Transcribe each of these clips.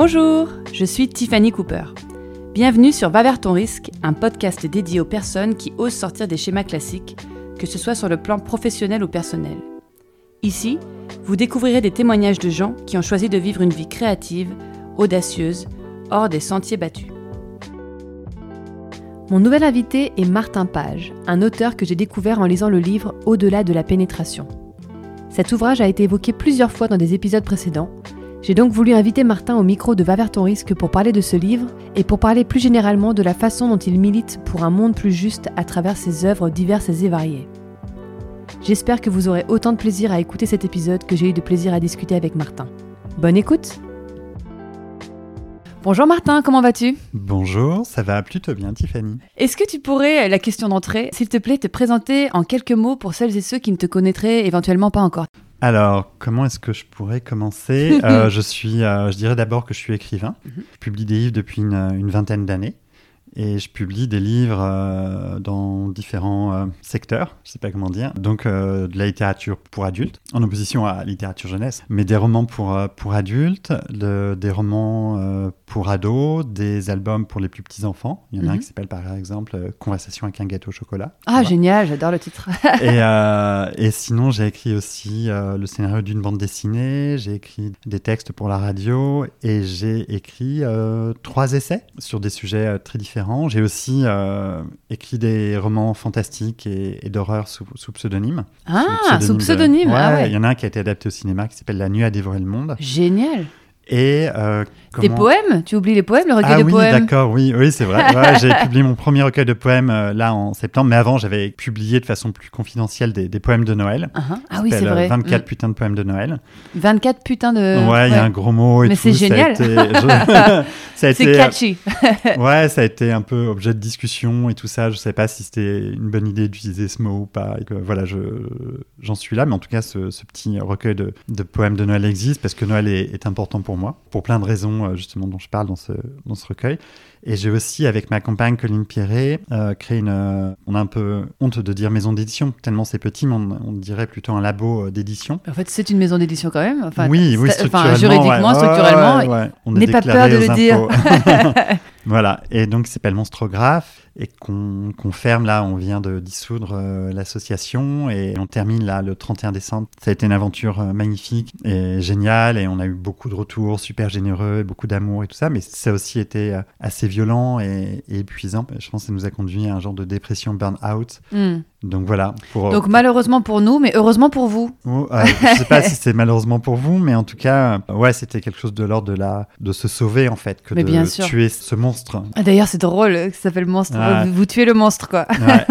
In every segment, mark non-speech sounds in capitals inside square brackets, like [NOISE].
Bonjour, je suis Tiffany Cooper. Bienvenue sur Va vers ton risque, un podcast dédié aux personnes qui osent sortir des schémas classiques, que ce soit sur le plan professionnel ou personnel. Ici, vous découvrirez des témoignages de gens qui ont choisi de vivre une vie créative, audacieuse, hors des sentiers battus. Mon nouvel invité est Martin Page, un auteur que j'ai découvert en lisant le livre Au-delà de la pénétration. Cet ouvrage a été évoqué plusieurs fois dans des épisodes précédents. J'ai donc voulu inviter Martin au micro de Va vers ton risque pour parler de ce livre et pour parler plus généralement de la façon dont il milite pour un monde plus juste à travers ses œuvres diverses et variées. J'espère que vous aurez autant de plaisir à écouter cet épisode que j'ai eu de plaisir à discuter avec Martin. Bonne écoute Bonjour Martin, comment vas-tu? Bonjour, ça va plutôt bien Tiffany. Est-ce que tu pourrais, la question d'entrée, s'il te plaît, te présenter en quelques mots pour celles et ceux qui ne te connaîtraient éventuellement pas encore? Alors, comment est-ce que je pourrais commencer [LAUGHS] euh, Je suis, euh, je dirais d'abord que je suis écrivain. Mhm. Je publie des livres depuis une vingtaine d'années. Et je publie des livres euh, dans différents secteurs, je sais pas comment dire. Donc de la littérature pour adultes, en opposition à la littérature jeunesse, mais des romans pour, pour adultes, des romans pour ados, des albums pour les plus petits enfants. Il y en a un mhm. qui s'appelle par exemple Conversation avec un gâteau au chocolat. Ah génial, j'adore le titre. [LAUGHS] et, et, sinon j'ai écrit aussi le scénario d'une bande dessinée, j'ai écrit des textes pour la radio et j'ai écrit trois essais sur des sujets très différents j'ai aussi euh, écrit des romans fantastiques et, d'horreur sous, pseudonyme. Ah, sous pseudonyme, ah Il y en a un qui a été adapté au cinéma qui s'appelle La nuit a dévoré le monde. Génial. Et euh, Des poèmes? Tu oublies les poèmes, le recueil ah, de oui, poèmes? d'accord, oui, oui c'est vrai. [LAUGHS] j'ai publié mon premier recueil de poèmes euh, là en septembre, mais avant j'avais publié de façon plus confidentielle des, poèmes de Noël. Uh-huh. Ah oui, c'est vrai. 24 mm. putains de poèmes de Noël. 24 putains de. Ouais, il y a un gros mot et mais c'est génial. [LAUGHS] [LAUGHS] c'est catchy. ouais, ça a été un peu objet de discussion et tout ça. Je sais pas si c'était une bonne idée d'utiliser ce mot ou pas. Et que, voilà, je j'en suis là, mais en tout cas, ce, petit recueil de, de, poèmes de Noël existe parce que Noël est, est important pour moi, pour plein de raisons euh, justement dont je parle dans ce, dans ce recueil. Et j'ai aussi, avec ma compagne Colline Pierret, euh, créé une. Euh, on a un peu honte de dire maison d'édition, tellement c'est petit, mais on, dirait plutôt un labo d'édition. En fait, c'est une maison d'édition quand même. Enfin, oui, oui, enfin, juridiquement, structurellement. N'aie pas peur de le dire. [LAUGHS] [LAUGHS] voilà, et donc il s'appelle Monstrographe et qu'on ferme là, on vient de dissoudre euh, l'association et on termine là le 31 décembre. Ça a été une aventure euh, magnifique et géniale et on a eu beaucoup de retours super généreux, beaucoup d'amour et tout ça, mais ça a aussi été euh, assez violent et, épuisant. Je pense que ça nous a conduit à un genre de dépression burn-out. Hmm. Donc voilà. Pour, Donc malheureusement pour nous, mais heureusement pour vous. Oh, je ne sais pas [LAUGHS] si c'est malheureusement pour vous, mais en tout cas, ouais, c'était quelque chose de l'ordre de la de se sauver en fait, que de tuer ce monstre. Ah, D'ailleurs, c'est drôle que ça s'appelle monstre. Vous tuez le monstre quoi.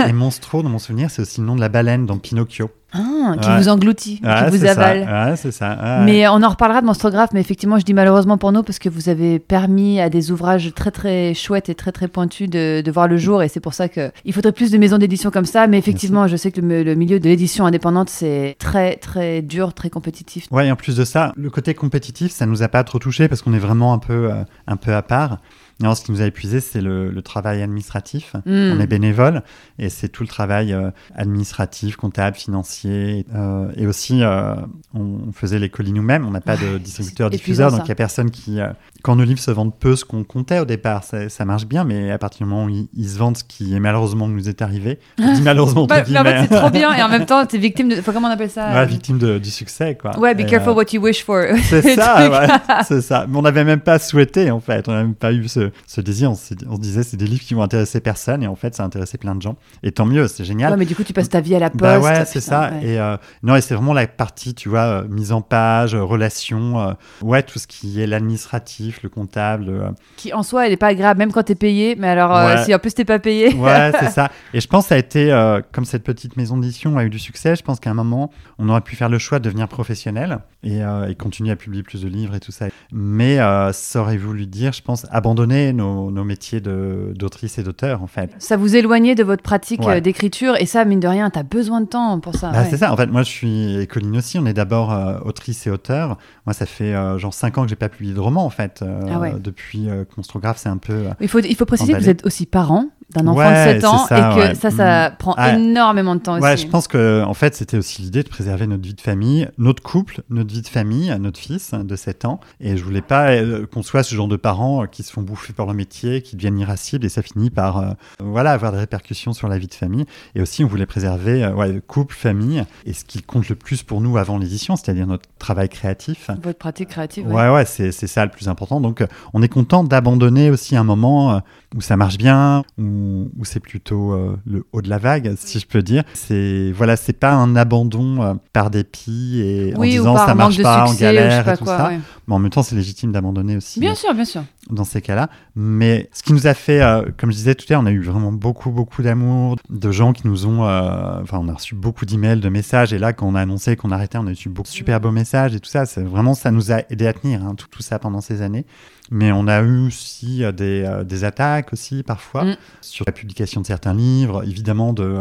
et [LAUGHS] monstro, dans mon souvenir, c'est aussi le nom de la baleine dans Pinocchio. Ah, qui vous engloutit, qui vous avale. c'est ça. Mais on en reparlera de Monstrographe, mais effectivement, je dis malheureusement pour nous parce que vous avez permis à des ouvrages très très chouettes et très très pointus de, de voir le jour, et c'est pour ça qu'il faudrait plus de maisons d'édition comme ça. Mais effectivement, je sais que le, milieu de l'édition indépendante, c'est très très dur, très compétitif. Ouais, et en plus de ça, le côté compétitif, ça nous a pas trop touché parce qu'on est vraiment un peu, euh, un peu à part. Non, ce qui nous a épuisé, c'est le, travail administratif. Hmm. On est bénévole et c'est tout le travail euh, administratif, comptable, financier. Euh, et aussi, euh, on faisait les colis nous-mêmes. On n'a pas de distributeur, diffuseur, donc il n'y a personne qui. quand nos livres se vendent peu, ce qu'on comptait au départ, ça, marche bien, mais à partir du moment où ils, se vendent, ce qui est malheureusement nous est arrivé, je dis malheureusement. [LAUGHS] mais en fait, c'est trop bien et en même temps, tu es victime de. comment on appelle ça Ouais, victime de, du succès, quoi. Ouais, be careful what you wish for. C'est [LAUGHS] ça, ouais, c'est ça. Mais on n'avait même pas souhaité, en fait. On n'a même pas eu ce se, désir. On, se disait, c'est des livres qui vont intéresser personne, et en fait, ça a intéressé plein de gens. Et tant mieux, c'est génial. Ouais, mais du coup, tu passes ta vie à la bah poste. ouais, c'est ça. Et euh, non, et c'est vraiment la partie, tu vois, euh, mise en page, euh, relation, ouais, tout ce qui est l'administratif, le comptable. Qui en soi, elle n'est pas agréable, même quand tu es payé. Mais alors, si en plus t'es pas payé. ouais, [LAUGHS] c'est ça. Et je pense que ça a été, comme cette petite maison d'édition a eu du succès, je pense qu'à un moment, on aurait pu faire le choix de devenir professionnel et, et continuer à publier plus de livres et tout ça. Mais ça aurait voulu dire, je pense, abandonner nos, nos métiers d'autrice et d'auteur, en fait. Ça vous éloignait de votre pratique euh, d'écriture, et ça, mine de rien, tu as besoin de temps pour ça. Bah, C'est ça, en fait, moi je suis, et Colline aussi, on est d'abord euh, autrice et auteur. Moi, ça fait euh, genre 5 ans que j'ai pas publié de roman, en fait. Ah depuis Monstrographe, c'est un peu. il, faut, il faut préciser que vous êtes aussi parent, d'un enfant Ouais, de 7 ans ça, et que ouais. ça, ça Mm. prend Ah, énormément de temps Ouais, aussi. je pense que en fait, c'était aussi l'idée de préserver notre vie de famille, notre couple, notre vie de famille, notre fils de 7 ans. Et je voulais pas euh, qu'on soit ce genre de parents euh, qui se font bouffer par leur métier, qui deviennent irascibles et ça finit par euh, voilà avoir des répercussions sur la vie de famille. Et aussi, on voulait préserver ouais, couple, famille et ce qui compte le plus pour nous avant l'édition, c'est-à-dire notre travail créatif. Votre pratique créative. ouais. Ouais, ouais, c'est ça le plus important. Donc, on est content d'abandonner aussi un moment où ça marche bien, où, où c'est plutôt euh, le haut de la vague, si je peux dire. C'est voilà, c'est pas un abandon euh, par dépit et en Oui, disant ça marche pas, succès, sais galère et tout quoi, ça. ouais. Mais en même temps, c'est légitime d'abandonner aussi Bien sûr, bien sûr. Dans ces cas-là. Mais ce qui nous a fait, euh, comme je disais tout à l'heure, on a eu vraiment beaucoup, beaucoup d'amour, de gens qui nous ont. euh, Enfin, on a reçu beaucoup d'emails, de messages. Et là, quand on a annoncé qu'on arrêtait, on a reçu beaucoup de super beaux messages et tout ça. C'est vraiment, ça nous a aidé à tenir, hein, tout, tout ça pendant ces années. Mais on a eu aussi euh, des, euh, des attaques aussi parfois Mm. sur la publication de certains livres, évidemment de,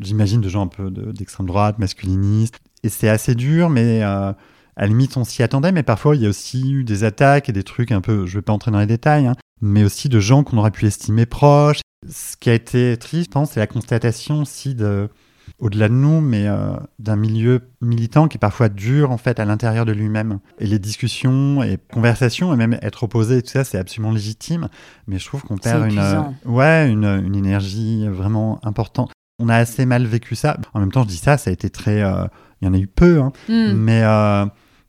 j'imagine, de gens un peu de- d'extrême droite, masculinistes. Et c'est assez dur, mais à la limite, on s'y attendait. Mais parfois, il y a aussi eu des attaques et des trucs un peu, je vais pas entrer dans les détails, hein, mais aussi de gens qu'on aurait pu estimer proches. Ce qui a été triste, je pense, c'est la constatation aussi de, au-delà de nous, mais euh, d'un milieu militant qui est parfois dur en fait à l'intérieur de lui-même. Et les discussions et conversations et même être opposé, tout ça, c'est absolument légitime. Mais je trouve qu'on perd une, euh, ouais, une, une énergie vraiment importante. On a assez mal vécu ça. En même temps, je dis ça, ça a été très. euh, Il y en a eu peu, hein, Hmm. mais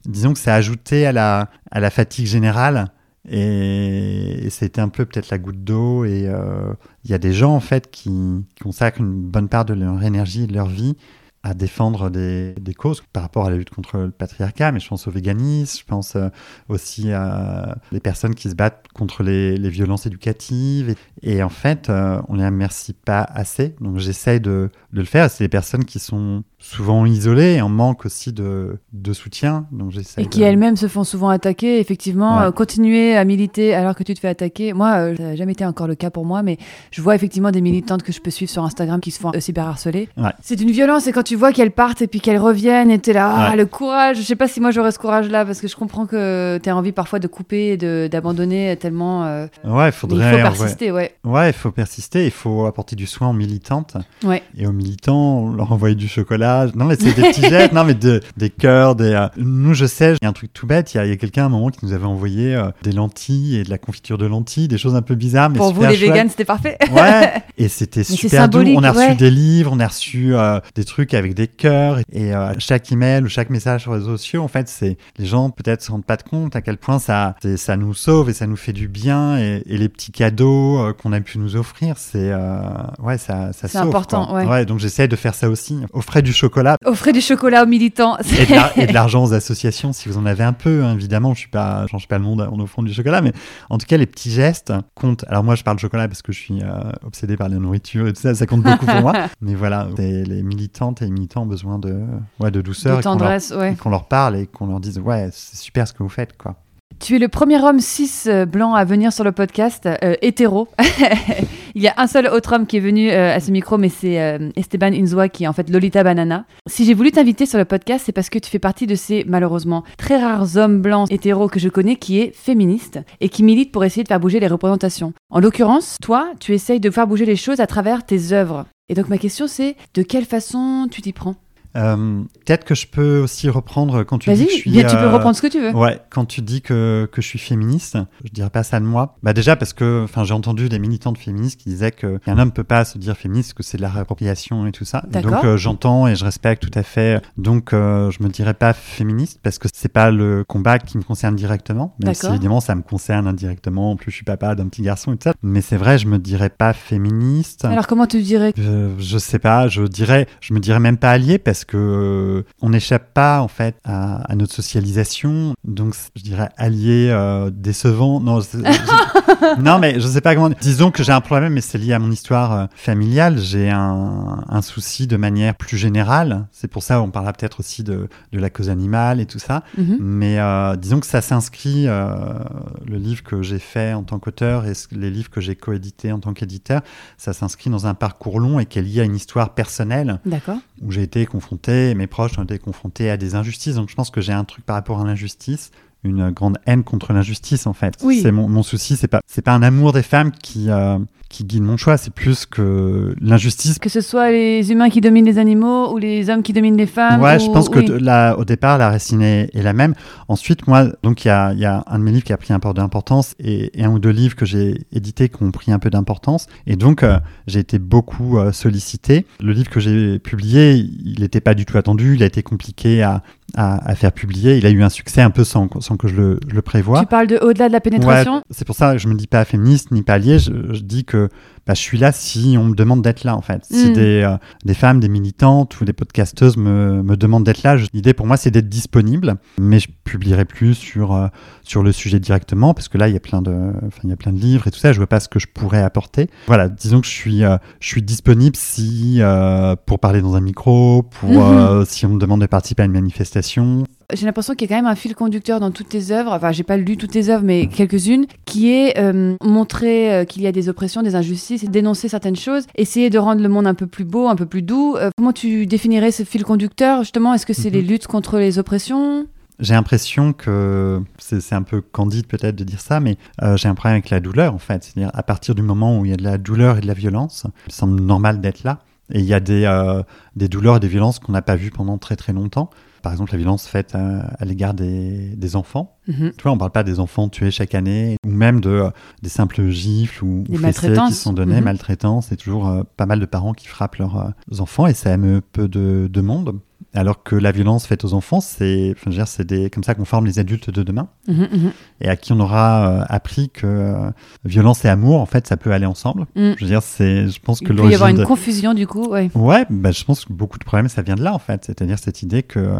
disons que ça a ajouté à la, à la fatigue générale. Et, et c'était un peu peut-être la goutte d'eau. Et euh, il y a des gens, en fait, qui, consacrent une bonne part de leur énergie et de leur vie à défendre des, des causes par rapport à la lutte contre le patriarcat, mais je pense au véganisme, je pense euh, aussi à les personnes qui se battent contre les, les violences éducatives. Et, en fait, euh, on les remercie pas assez, donc j'essaye de, de le faire. C'est des personnes qui sont souvent isolées et en manque aussi de, de soutien, donc Et qui de- elles-mêmes se font souvent attaquer. Effectivement, Ouais. euh, continuer à militer alors que tu te fais attaquer. Moi, euh, ça n'a jamais été encore le cas pour moi, mais je vois effectivement des militantes que je peux suivre sur Instagram qui se font euh, cyberharceler. Ouais. C'est une violence et quand tu vois qu'elles partent et puis qu'elles reviennent et t'es là, ah, Ouais. le courage. Je sais pas si moi j'aurais ce courage-là parce que je comprends que t'as envie parfois de couper et d'abandonner tellement. euh, Ouais, faudrait. il faut persister, ouais. Ouais, il faut persister, il faut apporter du soin aux militantes. Ouais. Et aux militants, leur envoyer du chocolat. Non, mais c'est des petits gestes, non, mais de- des cœurs. Des, euh, Nous, je sais, il y a un truc tout bête. Il y a, quelqu'un à un moment qui nous avait envoyé euh, des lentilles et de la confiture de lentilles, des choses un peu bizarres. Mais Pour vous les chouettes. véganes, c'était parfait. Ouais, [LAUGHS] et c'était c'est super doux. On a reçu ouais. des livres, on a reçu euh, des trucs avec des cœurs. Et chaque email ou chaque message sur les réseaux sociaux, en fait, c'est les gens peut-être se rendent pas de compte à quel point ça, c'est- ça nous sauve et ça nous fait du bien. Et, et les petits cadeaux qu'on a pu nous offrir, c'est ouais, ça, ça C'est sauve. important, quoi. ouais. donc j'essaie de faire ça aussi. Offrez du chocolat Offrez du chocolat aux militants. et de la- [LAUGHS] l'argent aux associations si vous en avez un peu. hein. Évidemment, je suis pas, je change pas le monde en offrant du chocolat, mais en tout cas, les petits gestes comptent. Alors moi, je parle de chocolat parce que je suis euh, obsédé par la nourriture et tout ça, ça compte beaucoup pour moi. [LAUGHS] Mais voilà, les militantes et les militants ont besoin de, ouais, de douceur de et qu'on leur, tendresse, ouais. et qu'on leur parle et qu'on leur dise ouais, c'est super ce que vous faites, quoi. Tu es le premier homme cis euh, blanc à venir sur le podcast, euh, hétéro. [LAUGHS] Il y a un seul autre homme qui est venu euh, à ce micro, mais c'est Esteban Inzoa qui est en fait Lolita Banana. Si j'ai voulu t'inviter sur le podcast, c'est parce que tu fais partie de ces, malheureusement, très rares hommes blancs hétéros que je connais qui est féministe et qui milite pour essayer de faire bouger les représentations. En l'occurrence, toi, tu essayes de faire bouger les choses à travers tes œuvres. Et donc ma question c'est, de quelle façon tu t'y prends? Euh, Peut-être que je peux aussi reprendre quand tu dis que je Vas-y, suis. bien, tu peux euh, reprendre ce que tu veux. Ouais, quand tu dis que, que je suis féministe, je dirais pas ça de moi. Bah déjà parce que enfin j'ai entendu des militantes féministes qui disaient que qu'un homme peut pas se dire féministe que c'est de la réappropriation et tout ça. Et D'accord. Donc euh, j'entends et je respecte tout à fait. Donc euh, je me dirais pas féministe parce que c'est pas le combat qui me concerne directement. Même si évidemment ça me concerne indirectement. En plus je suis papa d'un petit garçon et tout ça. Mais c'est vrai, je me dirais pas féministe. Alors comment tu dirais Je, je sais pas, je dirais, je me dirais même pas allié parce que euh, on n'échappe pas en fait à, à notre socialisation. Donc je dirais allié euh, décevant. Non, c'est- je- [LAUGHS] non, mais je sais pas comment. Disons que j'ai un problème, mais c'est lié à mon histoire euh, familiale. J'ai un, un souci de manière plus générale. C'est pour ça on parlera peut-être aussi de, de la cause animale et tout ça. Mhm. Mais euh, disons que ça s'inscrit, le livre que j'ai fait en tant qu'auteur et les livres que j'ai coédités en tant qu'éditeur, ça s'inscrit dans un parcours long et qui est lié à une histoire personnelle D'accord. Où j'ai été confronté, mes proches ont été confrontés à des injustices. Donc je pense que j'ai un truc par rapport à l'injustice, une grande haine contre l'injustice en fait. Oui. C'est mon, mon souci, c'est pas c'est pas un amour des femmes qui euh, qui guide mon choix. C'est plus que l'injustice. Que ce soit les humains qui dominent les animaux ou les hommes qui dominent les femmes. Ouais, je pense que là, au départ, la racine est, la même. Ensuite, moi, donc il y a, y a, un de mes livres qui a pris un peu d'importance et, un ou deux livres que j'ai édités qui ont pris un peu d'importance. Et donc, euh, j'ai été beaucoup euh, sollicité. Le livre que j'ai publié, il n'était pas du tout attendu. Il a été compliqué à, à, faire publier. Il a eu un succès un peu sans, sans que je le, je le prévoie. Tu parles de au-delà de la pénétration? C'est pour ça que je me dis pas féministe ni pas allié. Je, je dis que bah, je suis là si on me demande d'être là, en fait. Si mm. des, euh, des, femmes, des militantes ou des podcasteuses me, me demandent d'être là, l'idée pour moi, c'est d'être disponible, mais je publierai plus sur, euh, sur le sujet directement, parce que là, il y, a plein de, il y a plein de livres et tout ça, je vois pas ce que je pourrais apporter. Voilà, disons que je suis, euh, je suis disponible si, pour parler dans un micro, pour, mm-hmm. [LAUGHS] si on me demande de participer à une manifestation, j'ai l'impression qu'il y a quand même un fil conducteur dans toutes tes œuvres, enfin j'ai pas lu toutes tes œuvres mais quelques-unes, qui est euh, montrer euh, qu'il y a des oppressions, des injustices, dénoncer certaines choses, essayer de rendre le monde un peu plus beau, un peu plus doux. Euh, comment tu définirais ce fil conducteur justement? Est-ce que c'est les mhm. luttes contre les oppressions? J'ai l'impression que c'est un peu candide peut-être de dire ça, mais j'ai un problème avec la douleur en fait. C'est-à-dire à partir du moment où il y a de la douleur et de la violence, il semble normal d'être là. Et il y a des, des douleurs et des violences qu'on n'a pas vues pendant très très longtemps par exemple la violence faite à, l'égard des, enfants. Mhm. Tu vois, on parle pas des enfants tués chaque année, ou même de euh, des simples gifles ou, des qui sont donnés, mm C'est toujours euh, pas mal de parents qui frappent leurs euh, enfants et ça aime peu de, de monde. Alors que la violence faite aux enfants, c'est enfin, comme ça qu'on forme les adultes de demain. Mhm, mhm. Et à qui on aura appris que violence et amour, en fait, ça peut aller ensemble. Je veux dire, je pense que Il peut y avoir une confusion du coup, ouais. Ouais, bah, je pense que beaucoup de problèmes, ça vient de là, en fait. C'est-à-dire cette idée que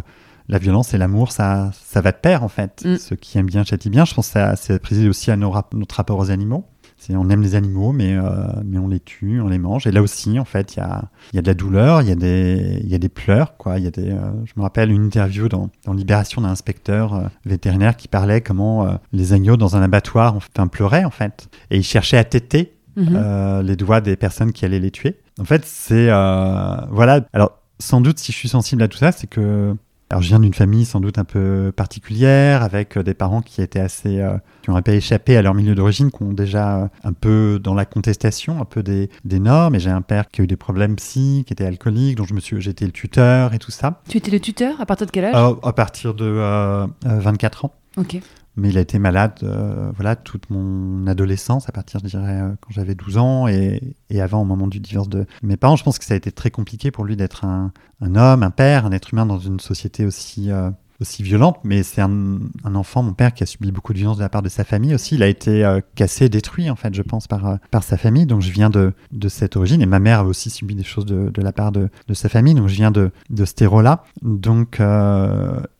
la violence et l'amour, ça, ça va de pair en fait. Ceux qui aiment bien châtient bien. Je pense que c'est précisé aussi à notre rapport aux animaux. On aime les animaux, mais, euh, mais on les tue, on les mange. Et là aussi, en fait, il y a, y a de la douleur, il y, a des, y a des pleurs. Quoi. Y a des, euh, je me rappelle une interview dans, dans Libération d'un inspecteur euh, vétérinaire qui parlait comment les agneaux dans un abattoir enfin, pleuraient, en fait. Et ils cherchaient à téter mm-hmm. les doigts des personnes qui allaient les tuer. En fait, c'est... voilà. Alors, sans doute, si je suis sensible à tout ça, c'est que alors je viens d'une famille sans doute un peu particulière, avec euh, des parents qui étaient assez, euh, qui ont un peu échappé à leur milieu d'origine, qui ont déjà euh, un peu dans la contestation, un peu des, des normes. Et j'ai un père qui a eu des problèmes psy, qui était alcoolique, dont je me suis, j'étais le tuteur et tout ça. Tu étais le tuteur? À partir de quel âge? À partir de 24 ans. Ok mais il a été malade euh, voilà toute mon adolescence à partir je dirais euh, quand j'avais 12 ans et, et, avant au moment du divorce de mes parents. Je pense que ça a été très compliqué pour lui d'être un, un, homme un père un être humain dans une société aussi euh, aussi violente. Mais c'est un, un, enfant mon père qui a subi beaucoup de violence de la part de sa famille aussi. Il a été cassé détruit en fait je pense par par sa famille. Donc je viens de de cette origine. Et ma mère a aussi subi des choses de, de la part de, de sa famille. Donc je viens de de ce terreau là donc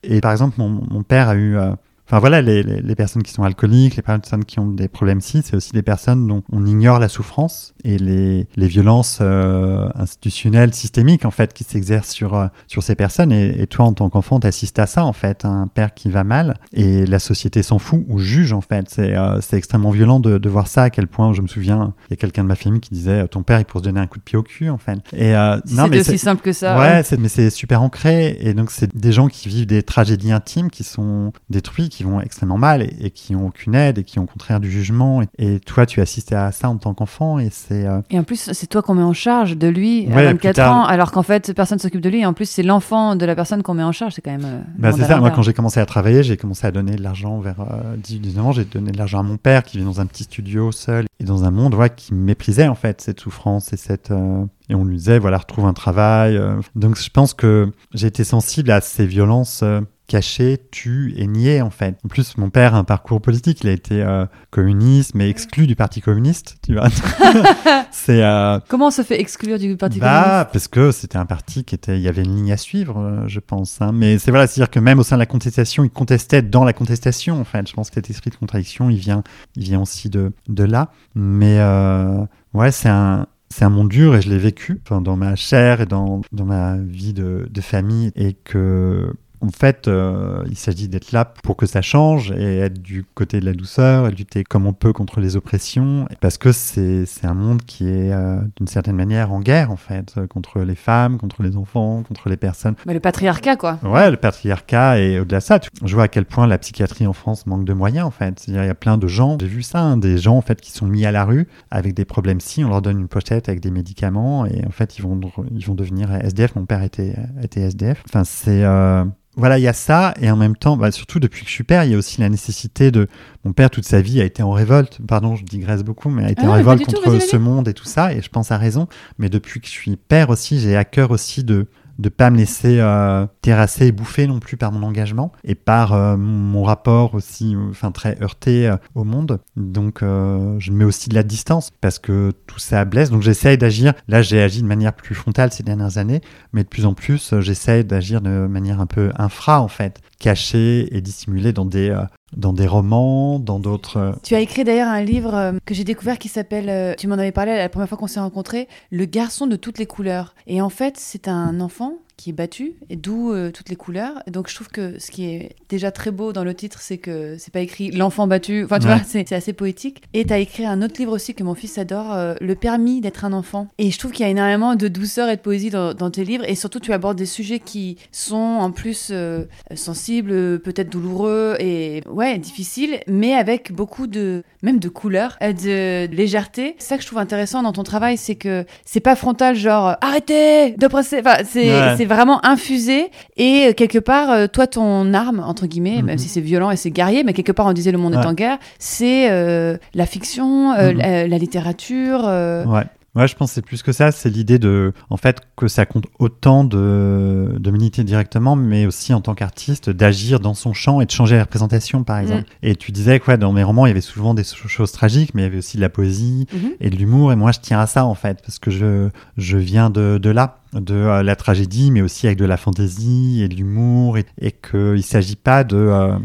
et par exemple mon, mon père a eu Enfin voilà, les, les, personnes qui sont alcooliques, les personnes qui ont des problèmes si, c'est aussi des personnes dont on ignore la souffrance et les, les violences euh, institutionnelles, systémiques en fait, qui s'exercent sur euh, sur ces personnes. Et, et toi, en tant qu'enfant, t'assistes à ça en fait, un père qui va mal et la société s'en fout ou juge en fait. C'est euh, c'est extrêmement violent de, de voir ça. À quel point, je me souviens, il y a quelqu'un de ma famille qui disait, ton père, il pourrait se donner un coup de pied au cul en fait. Et non, mais c'est aussi simple que ça. Ouais, ouais. mais c'est super ancré. Et donc c'est des gens qui vivent des tragédies intimes qui sont détruits qui vont extrêmement mal et, qui ont aucune aide et qui ont au contraire du jugement. Et, toi, tu assistes à ça en tant qu'enfant et c'est. Euh, et en plus, c'est toi qu'on met en charge de lui à 24 ans, alors qu'en fait, personne s'occupe de lui. Et en plus, c'est l'enfant de la personne qu'on met en charge. C'est quand même. Euh, bah, c'est ça. Moi, quand j'ai commencé à travailler, j'ai commencé à donner de l'argent vers 19 euh, ans. J'ai donné de l'argent à mon père qui vit dans un petit studio seul et dans un monde ouais, qui méprisait en fait cette souffrance et cette et on lui disait voilà retrouve un travail donc je pense que j'ai été sensible à ces violences caché, tu et nié en fait. En plus, mon père a un parcours politique, il a été euh, communiste mais exclu du Parti communiste, tu vois. [LAUGHS] c'est euh, Comment on se fait exclure du Parti bah, communiste? parce que c'était un parti qui était il y avait une ligne à suivre, euh, je pense hein. Mais c'est voilà, c'est-à-dire que même au sein de la contestation, il contestait dans la contestation en fait. Je pense que cet esprit de contradiction, il vient il vient aussi de de là, mais ouais, c'est un c'est un monde dur et je l'ai vécu dans ma chair et dans, dans ma vie de, de famille et que en fait, euh, il s'agit d'être là pour que ça change et être du côté de la douceur, et lutter comme on peut contre les oppressions, parce que c'est un monde qui est euh, d'une certaine manière en guerre, en fait, contre les femmes, contre les enfants, contre les personnes. Mais le patriarcat, quoi. Ouais, le patriarcat, et au-delà de ça, je vois à quel point la psychiatrie en France manque de moyens, en fait. Il y a plein de gens, j'ai vu ça, hein, des gens, en fait, qui sont mis à la rue avec des problèmes si, on leur donne une pochette avec des médicaments, et en fait, ils vont, ils vont devenir SDF. Mon père était, était SDF. Enfin, c'est... Euh, voilà, il y a ça, et en même temps, bah, surtout depuis que je suis père, il y a aussi la nécessité de. Mon père, toute sa vie, a été en révolte. Pardon, je digresse beaucoup, mais a été Ah en ouais, pas révolte tout, contre ce monde et tout ça, et je pense à raison. Mais depuis que je suis père aussi, j'ai à cœur aussi de de pas me laisser euh, terrasser et bouffer non plus par mon engagement et par euh, mon rapport aussi, enfin très heurté euh, au monde. Donc euh, je mets aussi de la distance parce que tout ça blesse. Donc j'essaye d'agir. Là, j'ai agi de manière plus frontale ces dernières années, mais de plus en plus, euh, j'essaye d'agir de manière un peu infra en fait, cachée et dissimulée dans des dans des romans, dans d'autres. euh, Tu as écrit d'ailleurs un livre euh, que j'ai découvert qui s'appelle, euh, tu m'en avais parlé la première fois qu'on s'est rencontrés, Le garçon de toutes les couleurs. Et en fait, c'est un enfant qui est battu, et d'où euh, toutes les couleurs. Et donc je trouve que ce qui est déjà très beau dans le titre, c'est que c'est pas écrit l'enfant battu, enfin tu Ouais. vois, c'est assez poétique. Et tu as écrit un autre livre aussi que mon fils adore, euh, Le permis d'être un enfant. Et je trouve qu'il y a énormément de douceur et de poésie dans, dans tes livres, et surtout tu abordes des sujets qui sont en plus euh, sensibles, peut-être douloureux et ouais, difficiles, mais avec beaucoup de même de couleurs, euh, de légèreté. C'est ça que je trouve intéressant dans ton travail, c'est que c'est pas frontal genre euh, arrêtez d'oppresser. Enfin, c'est Ouais. vraiment infusé et euh, quelque part euh, toi ton arme entre guillemets, même Mhm. si c'est violent et c'est guerrier, mais quelque part on disait le monde est en guerre, c'est euh, la fiction, euh, Mhm. la, la littérature. euh, Ouais. Ouais, je pense que c'est plus que ça. C'est l'idée de, en fait, que ça compte autant de, de militer directement, mais aussi en tant qu'artiste, d'agir dans son champ et de changer la représentation, par exemple. Et tu disais que ouais, dans mes romans, il y avait souvent des cho- choses tragiques, mais il y avait aussi de la poésie Mhm. et de l'humour. Et moi, je tiens à ça, en fait, parce que je, je viens de, de là, de euh, la tragédie, mais aussi avec de la fantaisie et de l'humour, et, et qu'il ne s'agit pas de. euh,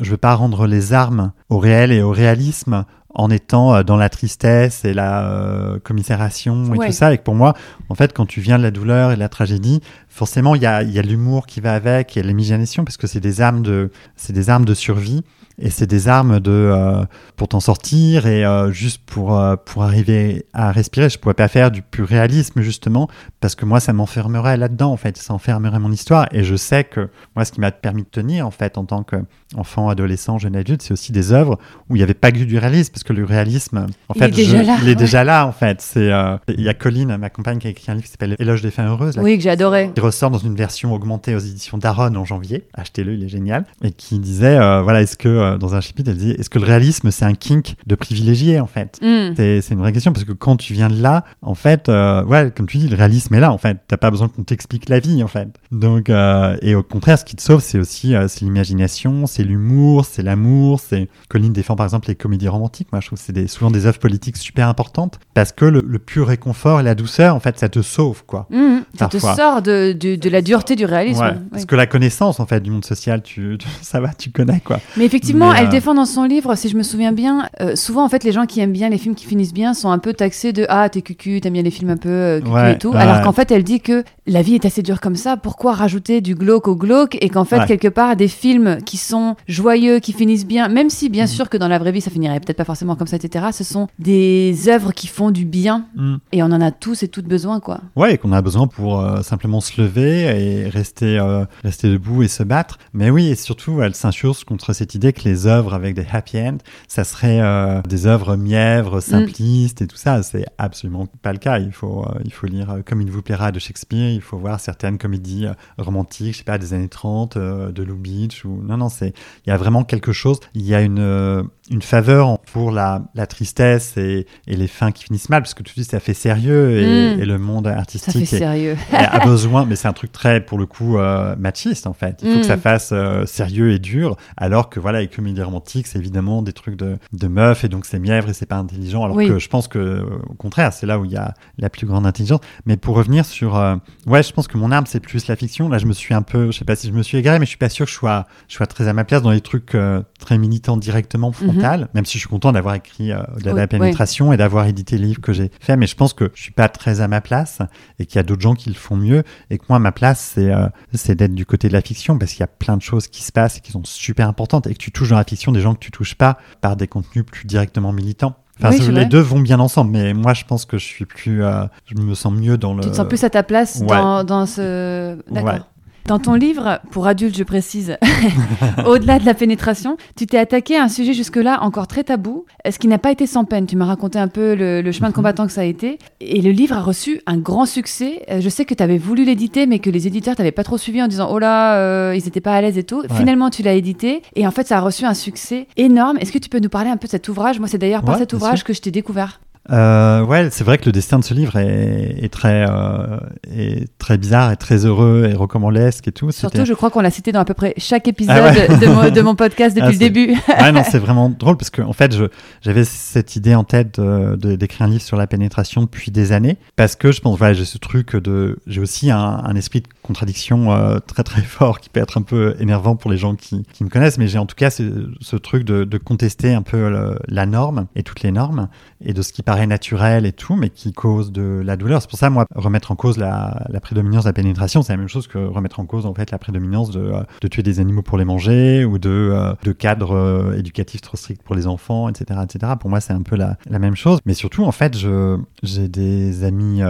je veux pas rendre les armes au réel et au réalisme en étant euh, dans la tristesse et la euh, commisération et Ouais. tout ça. Et que pour moi, en fait, quand tu viens de la douleur et de la tragédie, forcément, il y a, il y a l'humour qui va avec, il y a l'imagination, parce que c'est des armes de, c'est des armes de survie. Et c'est des armes de euh, pour t'en sortir et euh, juste pour euh, pour arriver à respirer. Je pourrais pas faire du pur réalisme justement parce que moi ça m'enfermerait là-dedans en fait, ça enfermerait mon histoire. Et je sais que moi ce qui m'a permis de tenir en fait en tant qu'enfant, adolescent, jeune adulte, c'est aussi des œuvres où il n'y avait pas que du réalisme parce que le réalisme en Il fait est déjà je- là, il est ouais. déjà là en fait. C'est euh, il y a Colline, ma compagne, qui a écrit un livre qui s'appelle Éloge des fins heureuses. là, Oui, que adoré. qui ressort dans une version augmentée aux éditions Daron en janvier. Achetez-le, il est génial. Et qui disait, euh, voilà, est-ce que, euh, dans un chapitre, elle dit, est-ce que le réalisme, c'est un kink de privilégié, en fait? Mm. c'est c'est une vraie question parce que quand tu viens de là, en fait, ouais, comme tu dis, le réalisme est là, en fait. T'as pas besoin qu'on t'explique la vie, en fait. Donc, et au contraire, ce qui te sauve, c'est aussi c'est l'imagination, c'est l'humour, c'est l'amour. C'est Colline défend par exemple les comédies romantiques. Moi, je trouve que c'est des- souvent des œuvres politiques super importantes parce que le, le pur réconfort et la douceur, en fait, ça te sauve, quoi. Mm. Ça te sort de, de, de la dureté du réalisme. Ouais, Oui. Parce que la connaissance, en fait, du monde social, tu, tu- [LAUGHS] ça va, tu connais, quoi. Mais effectivement, Mais, elle euh, défend dans son livre, si je me souviens bien, euh, souvent en fait les gens qui aiment bien les films qui finissent bien sont un peu taxés de ah t'es cucu, t'aimes bien les films un peu euh, cucu Ouais, et tout, alors qu'en fait elle dit que la vie est assez dure comme ça, pourquoi rajouter du glauque au glauque et qu'en fait Ouais. quelque part des films qui sont joyeux, qui finissent bien, même si bien Mhm. sûr que dans la vraie vie ça finirait peut-être pas forcément comme ça, etc. Ce sont des œuvres qui font du bien Mm. et on en a tous et toutes besoin quoi. Ouais, et qu'on a besoin pour euh, simplement se lever et rester, euh, rester debout et se battre. Mais oui, et surtout, elle s'insurge contre cette idée que les œuvres avec des happy end, ça serait euh, des œuvres mièvres, simplistes et tout ça. C'est absolument pas le cas. Il faut, il faut lire Comme il vous plaira de Shakespeare, il faut voir certaines comédies romantiques, je sais pas, des années 30, euh, de Lou Beach. Ou... Non, non, c'est, il y a vraiment quelque chose. Il y a une, euh, une faveur pour la, la tristesse et, et les fins qui finissent mal, parce que tu dis, ça fait sérieux et, Mm. et le monde Ça fait artistique est, sérieux. [LAUGHS] a besoin, mais c'est un truc très, pour le coup, euh, machiste en fait. Il faut que ça fasse euh, sérieux et dur, alors que voilà, les comédies romantiques, c'est évidemment des trucs de, de meufs et donc c'est mièvre et c'est pas intelligent. Alors Oui. que je pense que, au contraire, c'est là où il y a la plus grande intelligence. Mais pour revenir sur, euh, ouais, je pense que mon arme c'est plus la fiction. Là, je me suis un peu, je sais pas si je me suis égaré, mais je suis pas sûr que je sois, je sois très à ma place dans les trucs euh, très militants directement, Mhm. même si je suis content d'avoir écrit euh, de la Oui, pénétration et d'avoir édité le livre que j'ai fait, mais je pense que je suis pas très à ma place et qu'il y a d'autres gens qui le font mieux et que moi, ma place, c'est euh, c'est d'être du côté de la fiction parce qu'il y a plein de choses qui se passent et qui sont super importantes et que tu touches dans la fiction des gens que tu touches pas par des contenus plus directement militants. Enfin, Oui, les vrai. deux vont bien ensemble, mais moi, je pense que je suis plus, euh, je me sens mieux dans le. Tu te sens plus à ta place ouais. dans, dans ce. D'accord. Ouais. Dans ton livre, pour adultes, je précise, [LAUGHS] au-delà de la pénétration, tu t'es attaqué à un sujet jusque-là encore très tabou, ce qui n'a pas été sans peine. Tu m'as raconté un peu le, le chemin de combattant que ça a été. Et le livre a reçu un grand succès. Euh, Je sais que tu avais voulu l'éditer, mais que les éditeurs t'avaient pas trop suivi en disant Oh là, euh, ils n'étaient pas à l'aise et tout. Finalement, tu l'as édité. Et en fait, ça a reçu un succès énorme. Est-ce que tu peux nous parler un peu de cet ouvrage? Moi, c'est d'ailleurs par Ouais, cet ouvrage que je t'ai découvert. Euh, ouais, c'est vrai que le destin de ce livre est, est très, euh, est très bizarre et très heureux et rockamabolesque et tout. Surtout, je crois qu'on l'a cité dans à peu près chaque épisode Ah ouais. de, mon, de mon podcast depuis Ah, le début. [LAUGHS] ouais, non, c'est [LAUGHS] vraiment drôle parce que en fait, je- j'avais cette idée en tête de- de- d'écrire un livre sur la pénétration depuis des années parce que je pense, voilà, j'ai ce truc de, j'ai aussi un, un esprit de contradiction euh, très très fort qui peut être un peu énervant pour les gens qui, qui me connaissent, mais j'ai en tout cas ce, truc de, de contester un peu la norme et toutes les normes et de ce qui paraît naturel et tout, mais qui cause de la douleur. C'est pour ça, moi, remettre en cause la, la prédominance de la pénétration, c'est la même chose que remettre en cause en fait la prédominance de, euh, de tuer des animaux pour les manger ou de, euh, de cadres éducatifs trop stricts pour les enfants, etc., etc. Pour moi, c'est un peu la, même chose. Mais surtout, en fait, j'ai des amis,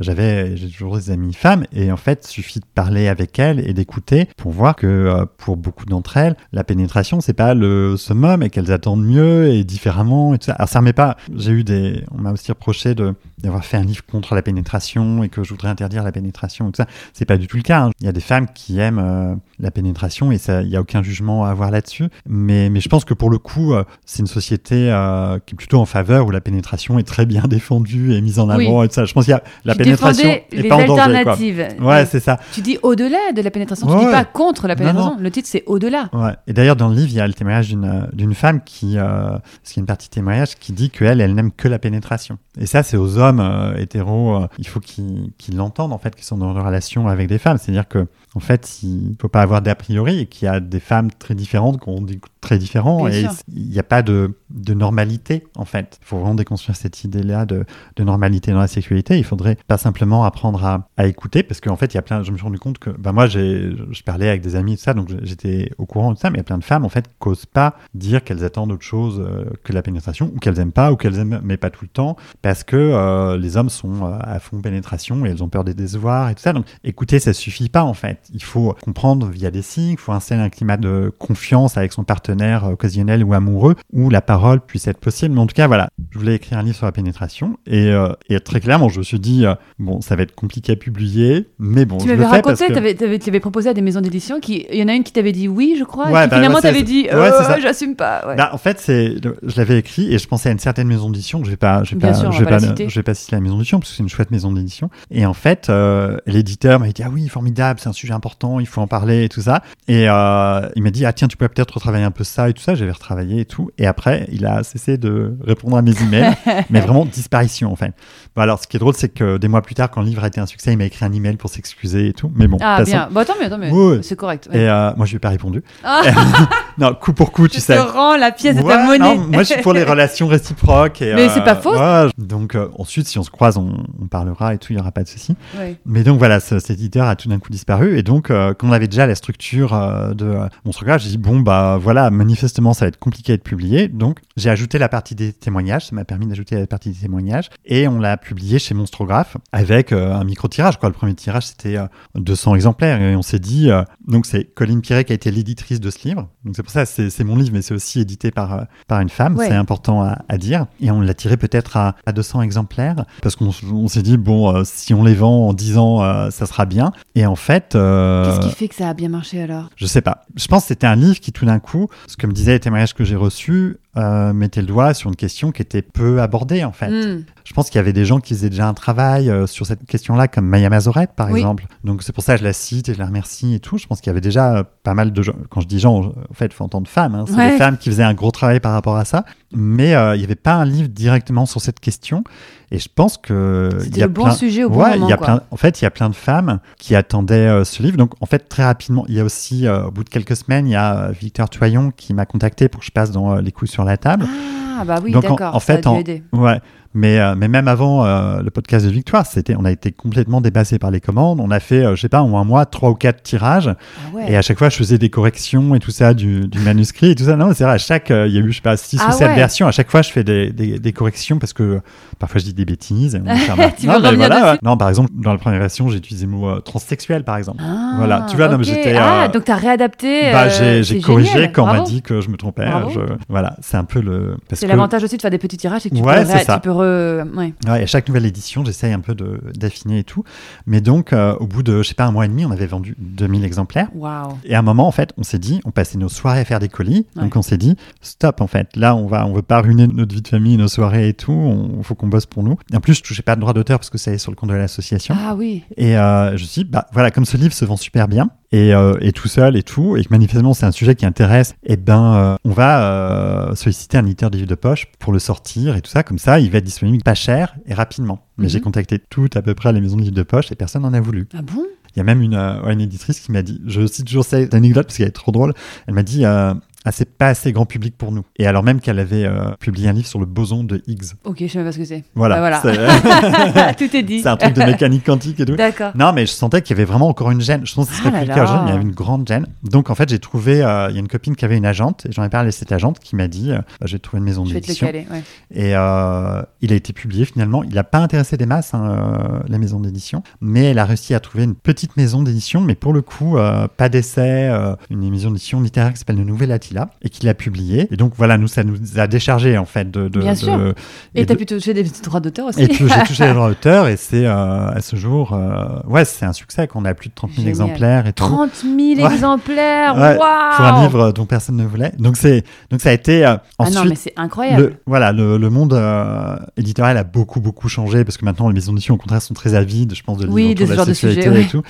j'avais, j'ai toujours des amis femmes, et en fait, suffit de parler avec elles et d'écouter pour voir que euh, pour beaucoup d'entre elles, la pénétration, c'est pas le summum et qu'elles attendent mieux et différemment et tout ça. Alors, ça remet pas, j'ai eu des, on m'a aussi reproché de, d'avoir fait un livre contre la pénétration et que je voudrais interdire la pénétration et tout ça. C'est pas du tout le cas. hein. Il y a des femmes qui aiment euh, la pénétration et ça, il y a aucun jugement à avoir là-dessus. Mais, mais je pense que pour le coup, euh, c'est une société euh, qui est plutôt en faveur où la pénétration est très bien défendue et mise en Oui. avant et tout ça. Je pense qu'il y a la pénétration est les pas en danger. Quoi. Ouais, c'est ça. Tu dis au-delà de la pénétration, tu Ouais, dis ouais. pas contre la Non, pénétration. Le titre, c'est au-delà. Ouais. Et d'ailleurs, dans le livre, il y a le témoignage d'une euh, d'une femme qui, euh, parce qu'il y a une partie témoignage qui dit qu'elle, elle n'aime que la pénétration. Et ça, c'est aux hommes euh, hétéros, euh, il faut qu'ils qu'ils l'entendent, en fait, qu'ils sont dans une relation avec des femmes. C'est-à-dire que, en fait, il faut pas avoir d'a priori et qu'il y a des femmes très différentes qui ont des goûts très différents Bien et sûr. il n'y a pas de, de normalité, en fait. Il faut vraiment déconstruire cette idée-là de, de normalité dans la sexualité. Il faudrait pas simplement apprendre à, à écouter parce qu'en fait, il y a plein, je me suis rendu compte que, bah, moi, j'ai, je parlais avec des amis et tout ça, donc j'étais au courant de ça, mais il y a plein de femmes, en fait, qui n'osent pas dire qu'elles attendent autre chose euh, que la pénétration ou qu'elles aiment pas ou qu'elles aiment, mais pas tout le temps parce que euh, les hommes sont euh, à fond pénétration et elles ont peur des décevoir et tout ça. Donc, écouter, ça suffit pas, en fait. Il faut comprendre via des signes, il faut installer un climat de confiance avec son partenaire occasionnel ou amoureux où la parole puisse être possible. Mais en tout cas, voilà, je voulais écrire un livre sur la pénétration et, euh, et très clairement, je me suis dit, euh, bon, ça va être compliqué à publier, mais bon, Tu je le fais parce raconté, que... t'avais- t'avais- tu avais proposé à des maisons d'édition qui, il y en a une qui t'avait dit oui, je crois, Ouais, et qui bah, finalement ouais, t'avait dit, ouais, euh, ça. j'assume pas. ouais. Bah, en fait, c'est, je l'avais écrit et je pensais à une certaine maison d'édition. que Je vais pas, je vais Bien pas, sûr, je vais va pas pas, la citer. je vais pas citer la maison d'édition parce que c'est une chouette maison d'édition. Et en fait, euh, l'éditeur m'a dit ah oui, formidable, c'est un sujet important, il faut en parler et tout ça. Et euh, il m'a dit ah tiens, tu pourrais peut-être retravailler un peu ça et tout ça. J'avais retravaillé et tout. Et après, il a cessé de répondre à mes emails, [LAUGHS] mais vraiment disparition en fait. Bon, alors, ce qui est drôle, c'est que des mois plus tard, quand le livre a été un succès, il m'a écrit un email pour s'excuser et tout. Mais bon, ah bien, bon, tant mieux, tant mieux. Ouais, ouais. C'est correct. ouais. Et euh, moi, je lui ai pas répondu. Ah, [LAUGHS] non, coup pour coup, tu tu sais. te rends la pièce de Ouais, ta monnaie. non, moi, je suis pour les relations réciproques. Et, Mais euh, c'est pas faux. ouais, donc, euh, ensuite, si on se croise, on, on parlera et tout, il n'y aura pas de souci. Mais donc, voilà, ce- cet éditeur a tout d'un coup disparu. Et donc, euh, quand on avait déjà la structure euh, de euh, mon j'ai dit, bon, bah voilà, manifestement, ça va être compliqué à être publié. Donc, j'ai ajouté la partie des témoignages. Ça m'a permis d'ajouter la partie des témoignages. Et on l'a publié chez Monstrographe avec euh, un micro-tirage. Quoi. Le premier tirage, c'était euh, 200 exemplaires. Et on s'est dit, donc, c'est Colline Piret qui a été l'éditrice de ce livre. Donc, c'est pour ça, c'est c'est mon livre, mais c'est aussi édité par, par une femme. Ouais. C'est important à, à dire. Et on l'a tiré peut-être à, à 200 exemplaires parce qu'on on s'est dit, bon, si on les vend en 10 ans, ça sera bien. Et en fait. Euh, Qu'est-ce qui fait que ça a bien marché alors? Je sais pas. Je pense que c'était un livre qui, tout d'un coup, ce que me disaient les témoignages que j'ai reçus, euh, mettait le doigt sur une question qui était peu abordée, en fait. Hmm. Je pense qu'il y avait des gens qui faisaient déjà un travail euh, sur cette question-là, comme Maya Mazorette, par Oui. exemple. Donc, c'est pour ça que je la cite et je la remercie et tout. Je pense qu'il y avait déjà euh, pas mal de gens. Quand je dis gens, je- en fait, il faut entendre femmes. hein. C'est Ouais. des femmes qui faisaient un gros travail par rapport à ça. Mais euh, il n'y avait pas un livre directement sur cette question. Et je pense que c'était le bon sujet au bon ouais, moment. Il y a quoi. plein, en fait, il y a plein de femmes qui attendaient euh, ce livre. Donc, en fait, très rapidement, il y a aussi, euh, au bout de quelques semaines, il y a euh, Victor Toyon qui m'a contacté pour que je passe dans euh, les coups sur la table. Ah bah oui, Donc, en- d'accord. en ça a fait, dû en- aider. Ouais, mais, euh, mais même avant euh, le podcast de Victoire, c'était, on a été complètement dépassé par les commandes. On a fait, euh, je sais pas, en un mois, trois ou quatre tirages. Ah ouais. Et à chaque fois, je faisais des corrections et tout ça du, du manuscrit et tout ça. Non, c'est vrai, à chaque, euh, il y a eu, je sais pas, six Ah ou sept ouais. versions. À chaque fois, je fais des, des, des corrections parce que parfois je dis des bêtises. [LAUGHS] et Tu non, mais voilà, ouais. Non, par exemple, dans la première version, j'ai utilisé le mot transsexuel, par exemple. Ah, Voilà, tu vois, non, mais ok. j'étais, Ah, donc t'as réadapté. bah, j'ai, corrigé génial. quand on m'a dit que je me trompais. Je, voilà, c'est un peu le. C'est que- l'avantage aussi de faire des petits tirages, c'est que tu peux, tu peux re- ouais. Ouais, à chaque nouvelle édition, j'essaye un peu de, d'affiner et tout. Mais donc, euh, au bout de, je sais pas, un mois et demi, on avait vendu 2000 exemplaires. Et à un moment, en fait, on s'est dit, on passait nos soirées à faire des colis. Ouais. Donc, on s'est dit, stop, en fait. Là, on va, on veut pas ruiner notre vie de famille, nos soirées et tout. On faut qu'on bosse pour nous. Et en plus, je touchais pas de droit d'auteur parce que ça est sur le compte de l'association. Ah oui. Et euh, je me suis dit, bah voilà, comme ce livre se vend super bien et, euh, et tout seul et tout, et que manifestement c'est un sujet qui intéresse, et ben euh, on va euh, solliciter un éditeur de livres de poche pour le sortir et tout ça. Comme ça, il va être disponible pas cher et rapidement. Mais Mhm. j'ai contacté toutes à peu près les maisons de livres de poche et personne n'en a voulu. Ah bon? Il y a même une, ouais, une éditrice qui m'a dit, je cite toujours cette anecdote parce qu'elle est trop drôle, elle m'a dit, euh, ah, c'est pas assez grand public pour nous. Et alors même qu'elle avait euh, publié un livre sur le boson de Higgs. Ok, je sais même pas ce que c'est. Voilà. Bah, C'est- [LAUGHS] Tout est dit. [LAUGHS] c'est un truc de mécanique quantique et tout. D'accord. Non, mais je sentais qu'il y avait vraiment encore une gêne. Je pense que ce serait Ah plus aujourd'hui, mais il y avait une grande gêne. Donc, en fait, j'ai trouvé, euh, il y a une copine qui avait une agente, et j'en ai parlé à cette agente qui m'a dit, euh, bah, j'ai trouvé une maison d'édition. Ouais. Et euh, il a été publié finalement. Il n'a pas intéressé des masses, hein, la maison d'édition, mais elle a réussi à trouver une petite maison d'édition, mais pour le coup, pas d'essai, une maison d'édition littéraire qui s'appelle Le Nouvel Et qui l'a publié. Et donc, voilà, nous, ça nous a déchargé, en fait, de. de Bien de- sûr. Et et t'as de- pu toucher des droits d'auteur aussi. et j'ai touché [LAUGHS] les droits d'auteur et c'est euh, à ce jour, euh, ouais, c'est un succès qu'on a plus de 30 000 Génial. exemplaires et tout. 30 000 Ouais. exemplaires. Ouais, Waouh pour un livre dont personne ne voulait. Donc c'est donc ça a été euh, Ah ensuite non, mais c'est incroyable. le voilà le, le monde euh, éditorial a beaucoup beaucoup changé parce que maintenant les maisons d'édition au contraire sont très avides, je pense de livres Oui, autour de la de sexualité et tout.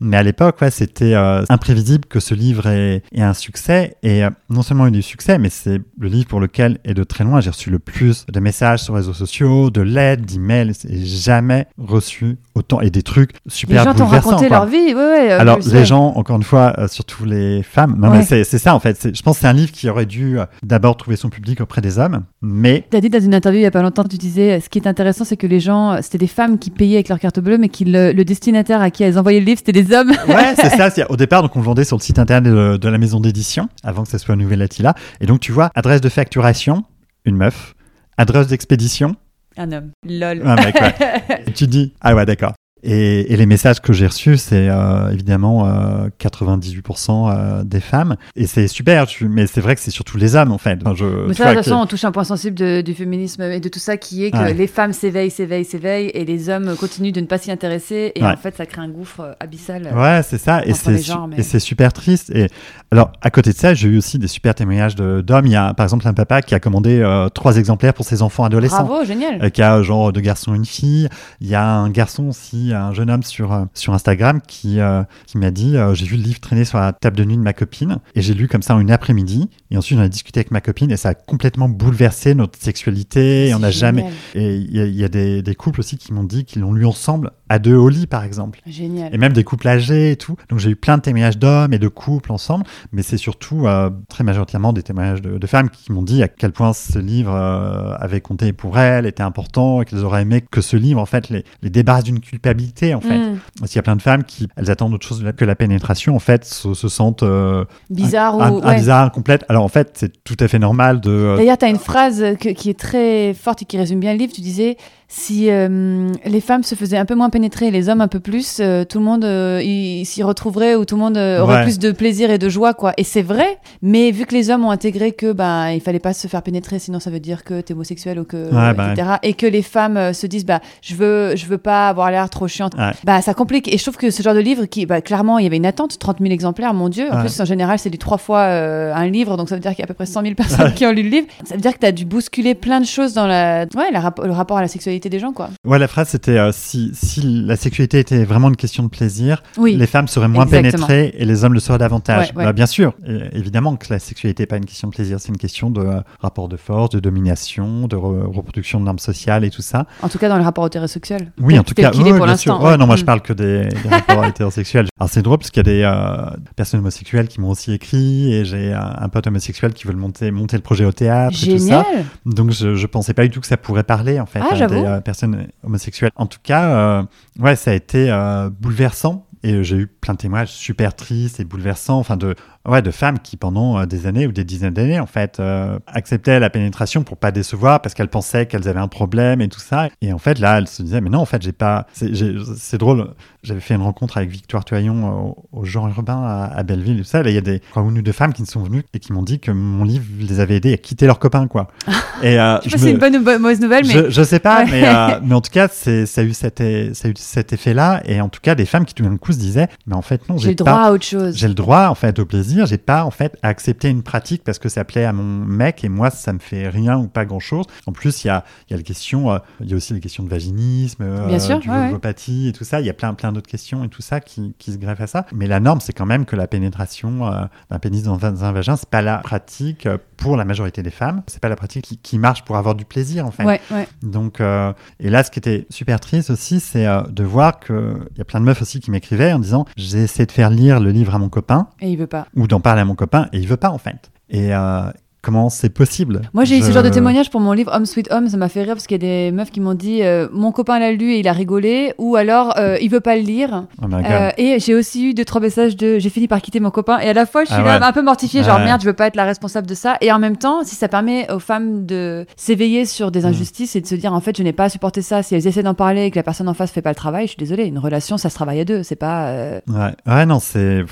Mais à l'époque, ouais, c'était imprévisible que ce livre ait, ait un succès et non seulement eu du succès, mais c'est le livre pour lequel et de très loin j'ai reçu le plus de messages sur les réseaux sociaux, de l'aide, d'emails, et jamais reçu autant et des trucs Les super gens t'ont raconté quoi. leur vie. Ouais, ouais, euh, Alors, les sais. gens, encore une fois, euh, surtout les femmes, non, Ouais. mais c'est ça en fait. Je pense que c'est un livre qui aurait dû euh, d'abord trouver son public auprès des hommes, mais T'as dit dans une interview il y a pas longtemps, tu disais, ce qui est intéressant, c'est que les gens, c'était des femmes qui payaient avec leur carte bleue, mais qui le, le destinataire à qui elles envoyaient le livre, c'était des hommes. ouais, c'est [LAUGHS] ça. Au départ, donc on le vendait sur le site internet de, de la maison d'édition, avant que ça soit Nouvelle Attila. Et donc, tu vois, adresse de facturation, une meuf. Adresse d'expédition, Un homme. Lol. un mec. ouais. [LAUGHS] Et tu dis, ah ouais, d'accord. Et, et les messages que j'ai reçus, c'est euh, évidemment euh, 98% euh, des femmes. Et c'est super, tu- mais c'est vrai que c'est surtout les hommes, en fait. Enfin, je, Mais ça, de toute que- façon, on touche un point sensible de- du féminisme et de tout ça qui est que Ouais. les femmes s'éveillent, s'éveillent, s'éveillent et les hommes continuent de ne pas s'y intéresser. Et Ouais. en fait, ça crée un gouffre euh, abyssal. euh, Ouais, c'est ça. Et c'est su- mais- super triste. Et alors, à côté de ça, j'ai eu aussi des super témoignages d'hommes. Il y a, par exemple, un papa qui a commandé euh, trois exemplaires pour ses enfants adolescents. Bravo, génial. Euh, qui a genre deux garçons et une fille. Il y a un garçon aussi, un jeune homme sur, euh, sur Instagram qui, euh, qui m'a dit euh, J'ai vu le livre traîner sur la table de nuit de ma copine et j'ai lu comme ça en une après-midi. Et ensuite, j'en ai discuté avec ma copine et ça a complètement bouleversé notre sexualité. Et on n'a jamais. Et il y a, il y a des, des couples aussi qui m'ont dit qu'ils l'ont lu ensemble à deux au lit, par exemple. Génial. Et même des couples âgés et tout. Donc j'ai eu plein de témoignages d'hommes et de couples ensemble, mais c'est surtout euh, très majoritairement des témoignages de, de femmes qui m'ont dit à quel point ce livre avait compté pour elles, était important, et qu'elles auraient aimé que ce livre en fait les, les débarrasse d'une culpabilité en fait. Mm. Parce qu'il y a plein de femmes qui elles attendent autre chose que la pénétration en fait, se, se sentent euh, Bizarre un, ou. un ouais. bizarre, incomplète. Alors en fait c'est tout à fait normal de euh, D'ailleurs, tu as une phrase que- qui est très forte et qui résume bien le livre. Tu disais si euh, les femmes se faisaient un peu moins pénétrer et les hommes un peu plus, euh, tout le monde euh, s'y retrouverait ou tout le monde aurait Ouais. plus de plaisir et de joie. quoi. Et c'est vrai, mais vu que les hommes ont intégré que bah, il fallait pas se faire pénétrer, sinon ça veut dire que tu es homosexuel ou que. Ouais, bah etc. Et que les femmes se disent bah, je, veux, je veux pas avoir l'air trop chiante. Ouais. Bah, ça complique. Et je trouve que ce genre de livre, qui, bah, clairement, il y avait une attente, 30 000 exemplaires, mon Dieu. En Ouais. plus, en général, c'est du trois fois euh, un livre, donc ça veut dire qu'il y a à peu près 100 000 personnes qui ont lu le livre. Ça veut dire que tu as dû bousculer plein de choses dans la... ouais, la rap- le rapport à la sexualité des gens, quoi. Ouais, la phrase c'était euh, si, si la sexualité était vraiment une question de plaisir, Oui. les femmes seraient moins Exactement. pénétrées et les hommes le seraient davantage. Bah, bien sûr, évidemment que la sexualité n'est pas une question de plaisir, c'est une question de euh, rapport de force, de domination, de re- reproduction de normes sociales et tout ça. En tout cas, dans le rapport hétérosexuel. Oui, en tout cas, pour bien sûr. Ouais, non, moi je Mm. parle que des, des [LAUGHS] rapports hétérosexuels. Alors c'est drôle parce qu'il y a des euh, personnes homosexuelles qui m'ont aussi écrit et j'ai un, un pote homosexuel qui veut le monter, monter le projet au théâtre et tout ça. Génial. Donc je, je pensais pas du tout que ça pourrait parler en fait Ah, à des euh, personnes homosexuelles. En tout cas, euh, ouais, ça a été euh, bouleversant. Et j'ai eu plein de témoignages super tristes et bouleversants, enfin de, ouais, de femmes qui pendant euh, des années ou des dizaines d'années en fait euh, acceptaient la pénétration pour pas décevoir parce qu'elles pensaient qu'elles avaient un problème et tout ça. Et en fait là, elles se disaient mais non en fait j'ai pas. C'est drôle. J'avais fait une rencontre avec Victoire Toyon euh, au, au genre urbain à, à Belleville et tout ça. Il y a des une ou deux femmes qui sont venues et qui m'ont dit que mon livre les avait aidées à quitter leurs copains quoi. [LAUGHS] Et euh, Je sais pas si c'est me- une bonne ou mauvaise nouvelle, mais je, je sais pas, [LAUGHS] Ouais. mais, euh, mais en tout cas, ça a eu cet, e- ça a eu cet effet-là. Et en tout cas, des femmes qui tout d'un coup se disaient, mais en fait, non, j'ai j'ai le droit à autre chose. J'ai le droit, en fait, au plaisir. J'ai pas, en fait, à accepter une pratique parce que ça plaît à mon mec et moi, ça me fait rien ou pas grand-chose. En plus, il y a, il y a les questions, euh, il y a aussi les questions de vaginisme, euh, Bien sûr, du ouais, et tout ça. Il y a plein, plein d'autres questions et tout ça qui, qui se greffent à ça. Mais la norme, c'est quand même que la pénétration euh, d'un pénis dans un, un vagin, c'est pas la pratique pour la majorité des femmes. C'est pas la pratique qui, qui marche pour avoir du plaisir, en fait. Ouais, ouais. Donc, euh, et là, ce qui était super triste aussi, c'est euh, de voir que il y a plein de meufs aussi qui m'écrivaient en disant j'ai essayé de faire lire le livre à mon copain Et il veut pas. ou d'en parler à mon copain et il veut pas en fait. Et euh, comment c'est possible? Moi, j'ai eu ce genre de témoignage pour mon livre Home Sweet Home. Ça m'a fait rire parce qu'il y a des meufs qui m'ont dit euh, Mon copain l'a lu et il a rigolé. Ou alors, euh, il veut pas le lire. Oh. Euh, et j'ai aussi eu deux, trois messages de J'ai fini par quitter mon copain. Et à la fois, je suis Ah là un peu mortifiée, genre Ouais. merde, je veux pas être la responsable de ça. Et en même temps, si ça permet aux femmes de s'éveiller sur Mm. des injustices et de se dire En fait, je n'ai pas à supporter ça. Si elles essaient d'en parler et que la personne en face fait pas le travail, je suis désolée. Une relation, ça se travaille à deux. C'est pas. euh, Ouais, ouais, non, c'est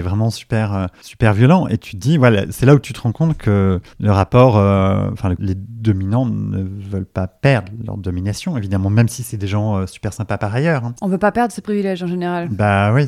vraiment super super violent. Et tu te dis, voilà, c'est là où tu te rends compte que le rapport, euh, enfin, les dominants ne veulent pas perdre leur domination, évidemment, même si c'est des gens euh, super sympas par ailleurs. hein. On veut pas perdre ce privilège en général. Bah oui,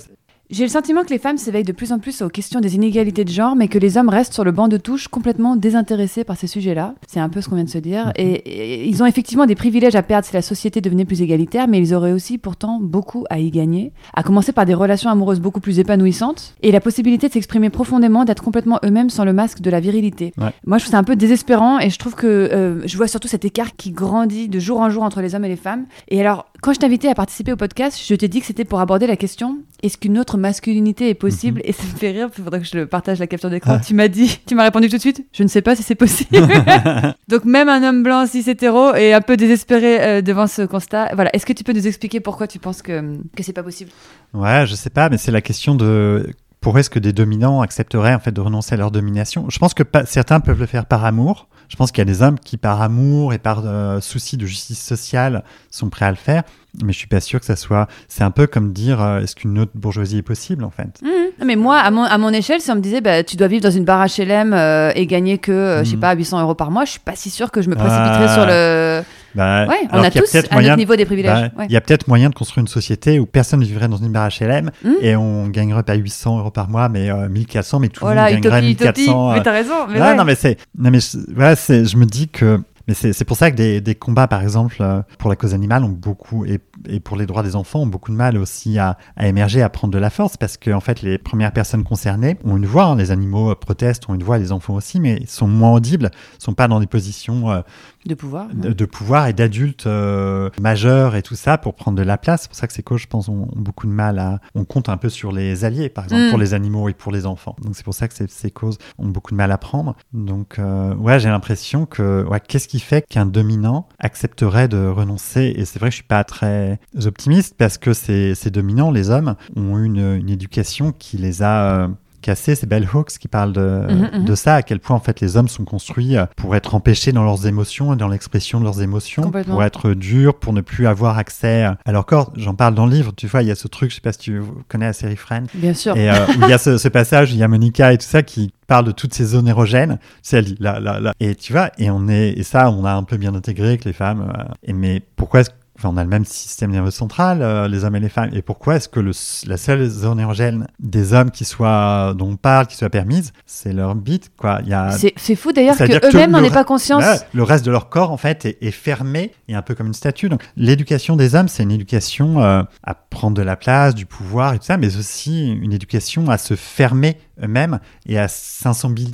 J'ai le sentiment que les femmes s'éveillent de plus en plus aux questions des inégalités de genre, mais que les hommes restent sur le banc de touche complètement désintéressés par ces sujets-là. C'est un peu ce qu'on vient de se dire. Mhm. Et, et ils ont effectivement des privilèges à perdre si la société devenait plus égalitaire, mais ils auraient aussi pourtant beaucoup à y gagner. À commencer par des relations amoureuses beaucoup plus épanouissantes et la possibilité de s'exprimer profondément, d'être complètement eux-mêmes sans le masque de la virilité. Ouais. Moi, je trouve ça un peu désespérant et je trouve que euh, je vois surtout cet écart qui grandit de jour en jour entre les hommes et les femmes. Et alors, quand je t'invitais à participer au podcast, je t'ai dit que c'était pour aborder la question est-ce qu'une autre masculinité est possible Et ça me fait rire, il faudrait que je le partage la capture d'écran. Ah. Tu m'as dit, tu m'as répondu tout de suite je ne sais pas si c'est possible. [LAUGHS] Donc, même un homme blanc cis hétéro est un peu désespéré euh, devant ce constat. Voilà, est-ce que tu peux nous expliquer pourquoi tu penses que, que c'est pas possible? Ouais, je sais pas, mais c'est la question de pourquoi est-ce que des dominants accepteraient en fait de renoncer à leur domination? Je pense que pas- certains peuvent le faire par amour. Je pense qu'il y a des hommes qui, par amour et par euh, souci de justice sociale, sont prêts à le faire. Mais je suis pas sûr que ça soit. C'est un peu comme dire euh, est-ce qu'une autre bourgeoisie est possible en fait? Non, Mais moi, à mon, à mon échelle, si on me disait bah, tu dois vivre dans une barre HLM euh, et gagner que, euh, je sais Mhm. pas, 800 euros par mois, je suis pas si sûre que je me précipiterais Ah. sur le. Bah, Ouais, on a tous moyen notre niveau des privilèges. Bah, ouais. Il y a peut-être moyen de construire une société où personne ne vivrait dans une barre HLM Hmm. et on gagnerait pas 800 euros par mois, mais euh, 1400, mais tout le Voilà, monde gagnerait utopie, utopie. 1400. euh, Mais t'as raison. Mais non, ouais. non, mais c'est, non, mais je, voilà, c'est, je me dis que, mais c'est, pour ça que des, combats, par exemple, euh, pour la cause animale ont beaucoup, et, pour les droits des enfants, ont beaucoup de mal aussi à, émerger, à prendre de la force, parce que, en fait, les premières personnes concernées ont une voix, hein, les animaux euh, protestent, ont une voix, les enfants aussi, mais sont moins audibles, sont pas dans des positions euh, De pouvoir. de, de pouvoir et d'adultes euh, majeurs et tout ça pour prendre de la place. C'est pour ça que ces causes, je pense, ont, ont beaucoup de mal à. On compte un peu sur les alliés, par exemple, Mm. pour les animaux et pour les enfants. Donc c'est pour ça que ces, ces causes ont beaucoup de mal à prendre. Donc euh, ouais, j'ai l'impression que ouais, qu'est-ce qui fait qu'un dominant accepterait de renoncer? Et c'est vrai que je suis pas très optimiste parce que ces, ces dominants, les hommes, ont eu une, une éducation qui les a euh, cassés. C'est Bell Hooks qui parle de, Mhm, mhm. de ça, à quel point en fait les hommes sont construits euh, pour être empêchés dans leurs émotions et dans l'expression de leurs émotions, pour être durs, pour ne plus avoir accès à leur corps. J'en parle dans le livre, tu vois, il y a ce truc, je sais pas si tu connais la série Friends, Bien sûr. et euh, où il y a ce, ce passage, il y a Monica et tout ça qui parle de toutes ces zones érogènes. Tu sais, elle dit là, là, là. Et tu vois, et on est, et ça, on a un peu bien intégré que les femmes. euh, et mais pourquoi est-ce enfin, on a le même système nerveux central, euh, les hommes et les femmes. Et pourquoi est-ce que le, la seule zone érogène des hommes qui soit, dont on parle, qui soit permise, c'est leur bite, quoi. Il y a... C'est fou d'ailleurs C'est-à-dire que que eux-mêmes n'en aient pas conscience. Le reste de leur corps, en fait, est, est fermé et un peu comme une statue. Donc, l'éducation des hommes, c'est une éducation euh, à prendre de la place, du pouvoir et tout ça, mais aussi une éducation à se fermer eux-mêmes et à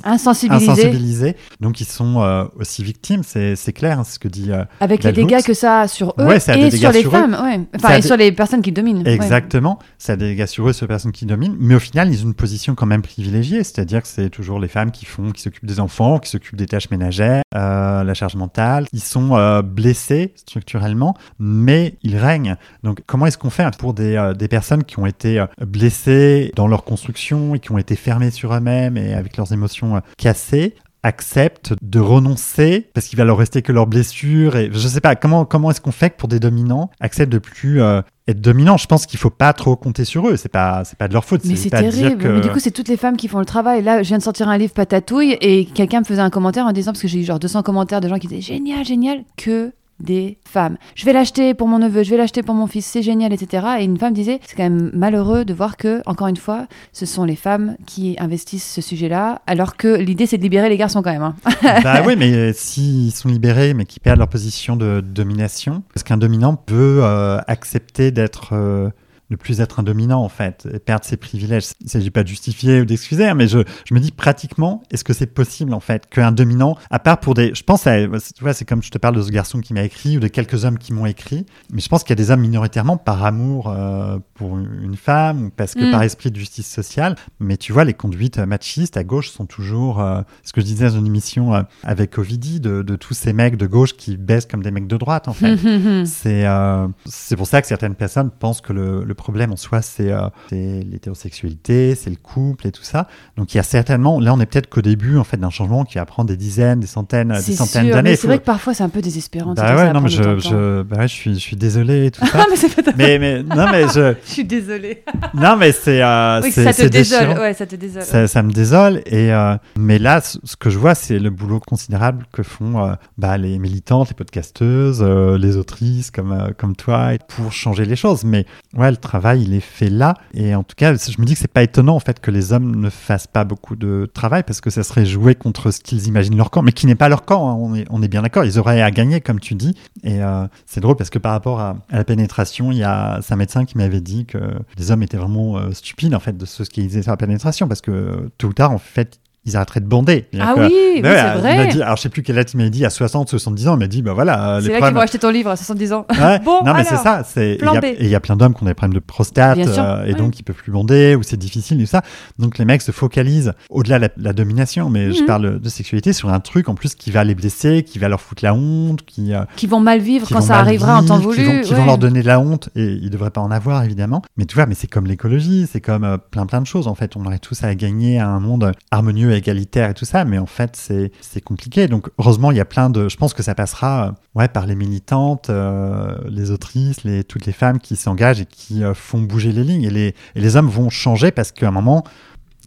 insensibiliser. Donc, ils sont euh, aussi victimes, c'est c'est clair, hein, c'est ce que dit. euh, avec les dégâts Hooks. que ça a sur eux Ouais, ça a des et sur les sur femmes. ouais. Enfin, et des- sur les personnes qui dominent. ouais. Exactement, ça a des dégâts sur eux, ces personnes qui dominent, mais au final, ils ont une position quand même privilégiée, c'est-à-dire que c'est toujours les femmes qui font, qui s'occupent des enfants, qui s'occupent des tâches ménagères, euh, la charge mentale. Ils sont blessés structurellement, mais ils règnent. Donc, comment est-ce qu'on fait pour des, des personnes qui ont été blessées dans leur construction et qui ont été fermées sur eux-mêmes et avec leurs émotions euh, cassées acceptent de renoncer parce qu'il va leur rester que leurs blessures et je sais pas comment comment est-ce qu'on fait pour des dominants acceptent de plus euh, être dominants? Je pense qu'il faut pas trop compter sur eux c'est pas c'est pas de leur faute Mais c'est terrible. que Mais du coup, c'est toutes les femmes qui font le travail. Là, je viens de sortir un livre patatouille et quelqu'un me faisait un commentaire en disant, parce que j'ai eu genre 200 commentaires de gens qui disaient génial, génial, que des femmes. Je vais l'acheter pour mon neveu, je vais l'acheter pour mon fils, c'est génial, etc. Et une femme disait, c'est quand même malheureux de voir que, encore une fois, ce sont les femmes qui investissent ce sujet-là, alors que l'idée c'est de libérer les garçons quand même. hein. [LAUGHS] bah oui mais euh, s'ils sont libérés mais qu'ils perdent leur position de domination est-ce qu'un dominant peut euh, accepter d'être euh, ne plus être un dominant en fait et perdre ses privilèges. Il ne s'agit pas de justifier ou d'excuser, hein, mais je, je me dis pratiquement, est-ce que c'est possible en fait qu'un dominant, à part pour des, je pense, à, tu vois, c'est comme je te parle de ce garçon qui m'a écrit ou de quelques hommes qui m'ont écrit, mais je pense qu'il y a des hommes minoritairement par amour euh, pour une femme ou parce que Mm. par esprit de justice sociale, mais tu vois, les conduites machistes à gauche sont toujours, euh, ce que je disais dans une émission euh, avec Ovidie, de, de tous ces mecs de gauche qui baissent comme des mecs de droite en fait. [LAUGHS] C'est euh, c'est pour ça que certaines personnes pensent que le, le problème en soi, c'est euh, l'hétérosexualité, c'est le couple et tout ça. Donc il y a certainement, là on est peut-être qu'au début en fait d'un changement qui va prendre des dizaines, des centaines, des centaines d'années. Faut- c'est vrai que parfois c'est un peu désespérant. Bah ouais, non mais je, je, bah ouais, je suis, je suis désolé et tout [LAUGHS] ça. Mais c'est pas ta- mais [LAUGHS] mais non mais je, Je suis désolée. [LAUGHS] non mais c'est euh, Oui, ça te désole. Ouais, ça te désole. Ça, ça me désole. Et, euh, mais là, ce, que je vois, c'est le boulot considérable que font euh, bah, les militantes, les podcasteuses, euh, les autrices comme, comme toi, pour changer les choses. Mais ouais, le travail, il est fait là. Et en tout cas, je me dis que c'est pas étonnant en fait que les hommes ne fassent pas beaucoup de travail parce que ça serait jouer contre ce qu'ils imaginent leur camp, mais qui n'est pas leur camp. hein. On, est, on est bien d'accord. Ils auraient à gagner, comme tu dis. Et euh, c'est drôle parce que par rapport à, la pénétration, il y a un médecin qui m'avait dit que les hommes étaient vraiment euh, stupides en fait de ce qu'ils disaient sur la pénétration parce que tôt ou tard, en fait, ils arrêteraient de bander. Ah que- oui, oui, ouais, c'est vrai. dit, alors je sais plus quel âge il m'a dit, à 60, 70 ans, il m'a dit, bah voilà, euh, C'est les là qu'ils vont acheter ton livre à 70 ans. Ouais, [LAUGHS] Bon, non, mais c'est ça. Et il y a- y, plein d'hommes qui ont des problèmes de prostate euh, et donc ils peuvent plus bander ou c'est difficile et tout ça. Donc les mecs se focalisent au-delà de la, la domination, mais je Mhm. parle de sexualité sur un truc en plus qui va les blesser, qui va leur foutre la honte, qui, euh, Qui vont mal vivre quand ça arrivera en temps voulu. Qui vont, qui vont leur donner de la honte et ils devraient pas en avoir évidemment. Mais tu vois, mais c'est comme l'écologie, c'est comme euh, plein plein de choses en fait. On aurait tous à gagner à un monde harmonieux, égalitaire et tout ça, mais en fait c'est compliqué. Donc heureusement il y a plein de, je pense que ça passera euh, ouais par les militantes, euh, les autrices, les toutes les femmes qui s'engagent et qui euh, font bouger les lignes et les et les hommes vont changer parce qu'à un moment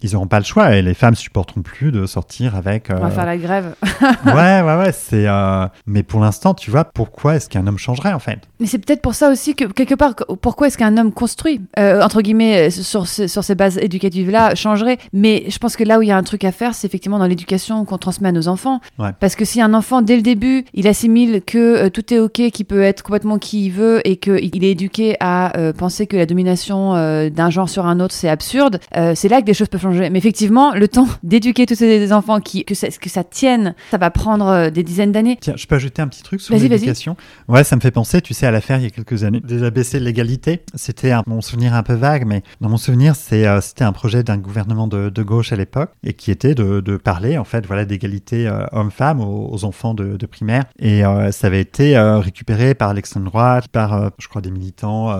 ils n'auront pas le choix et les femmes supporteront plus de sortir avec. On va euh, faire la grève. [LAUGHS] ouais, ouais, ouais, c'est. euh, Mais pour l'instant, tu vois, pourquoi est-ce qu'un homme changerait en fait? Mais c'est peut-être pour ça aussi que, quelque part, pourquoi est-ce qu'un homme construit, euh, entre guillemets, sur, sur ces bases éducatives-là, changerait? Mais je pense que là où il y a un truc à faire, c'est effectivement dans l'éducation qu'on transmet à nos enfants. Ouais. Parce que si un enfant, dès le début, il assimile que tout est OK, qu'il peut être complètement qui il veut, et qu'il est éduqué à penser que la domination d'un genre sur un autre, c'est absurde, c'est là que des choses peuvent changer. Mais effectivement, le temps [LAUGHS] d'éduquer tous ces enfants, qui, que, ça, que ça tienne, ça va prendre euh, des dizaines d'années. Tiens, je peux ajouter un petit truc sur l'éducation? Ouais, ça me fait penser, tu sais, à l'affaire il y a quelques années des ABC de l'égalité. C'était mon souvenir un peu vague, mais dans mon souvenir, euh, c'était un projet d'un gouvernement de, de gauche à l'époque et qui était de, de parler, en fait, voilà, d'égalité euh, homme-femme aux, aux enfants de, de primaire. Et euh, ça avait été récupéré par l'extrême droite, par, je crois, des militants,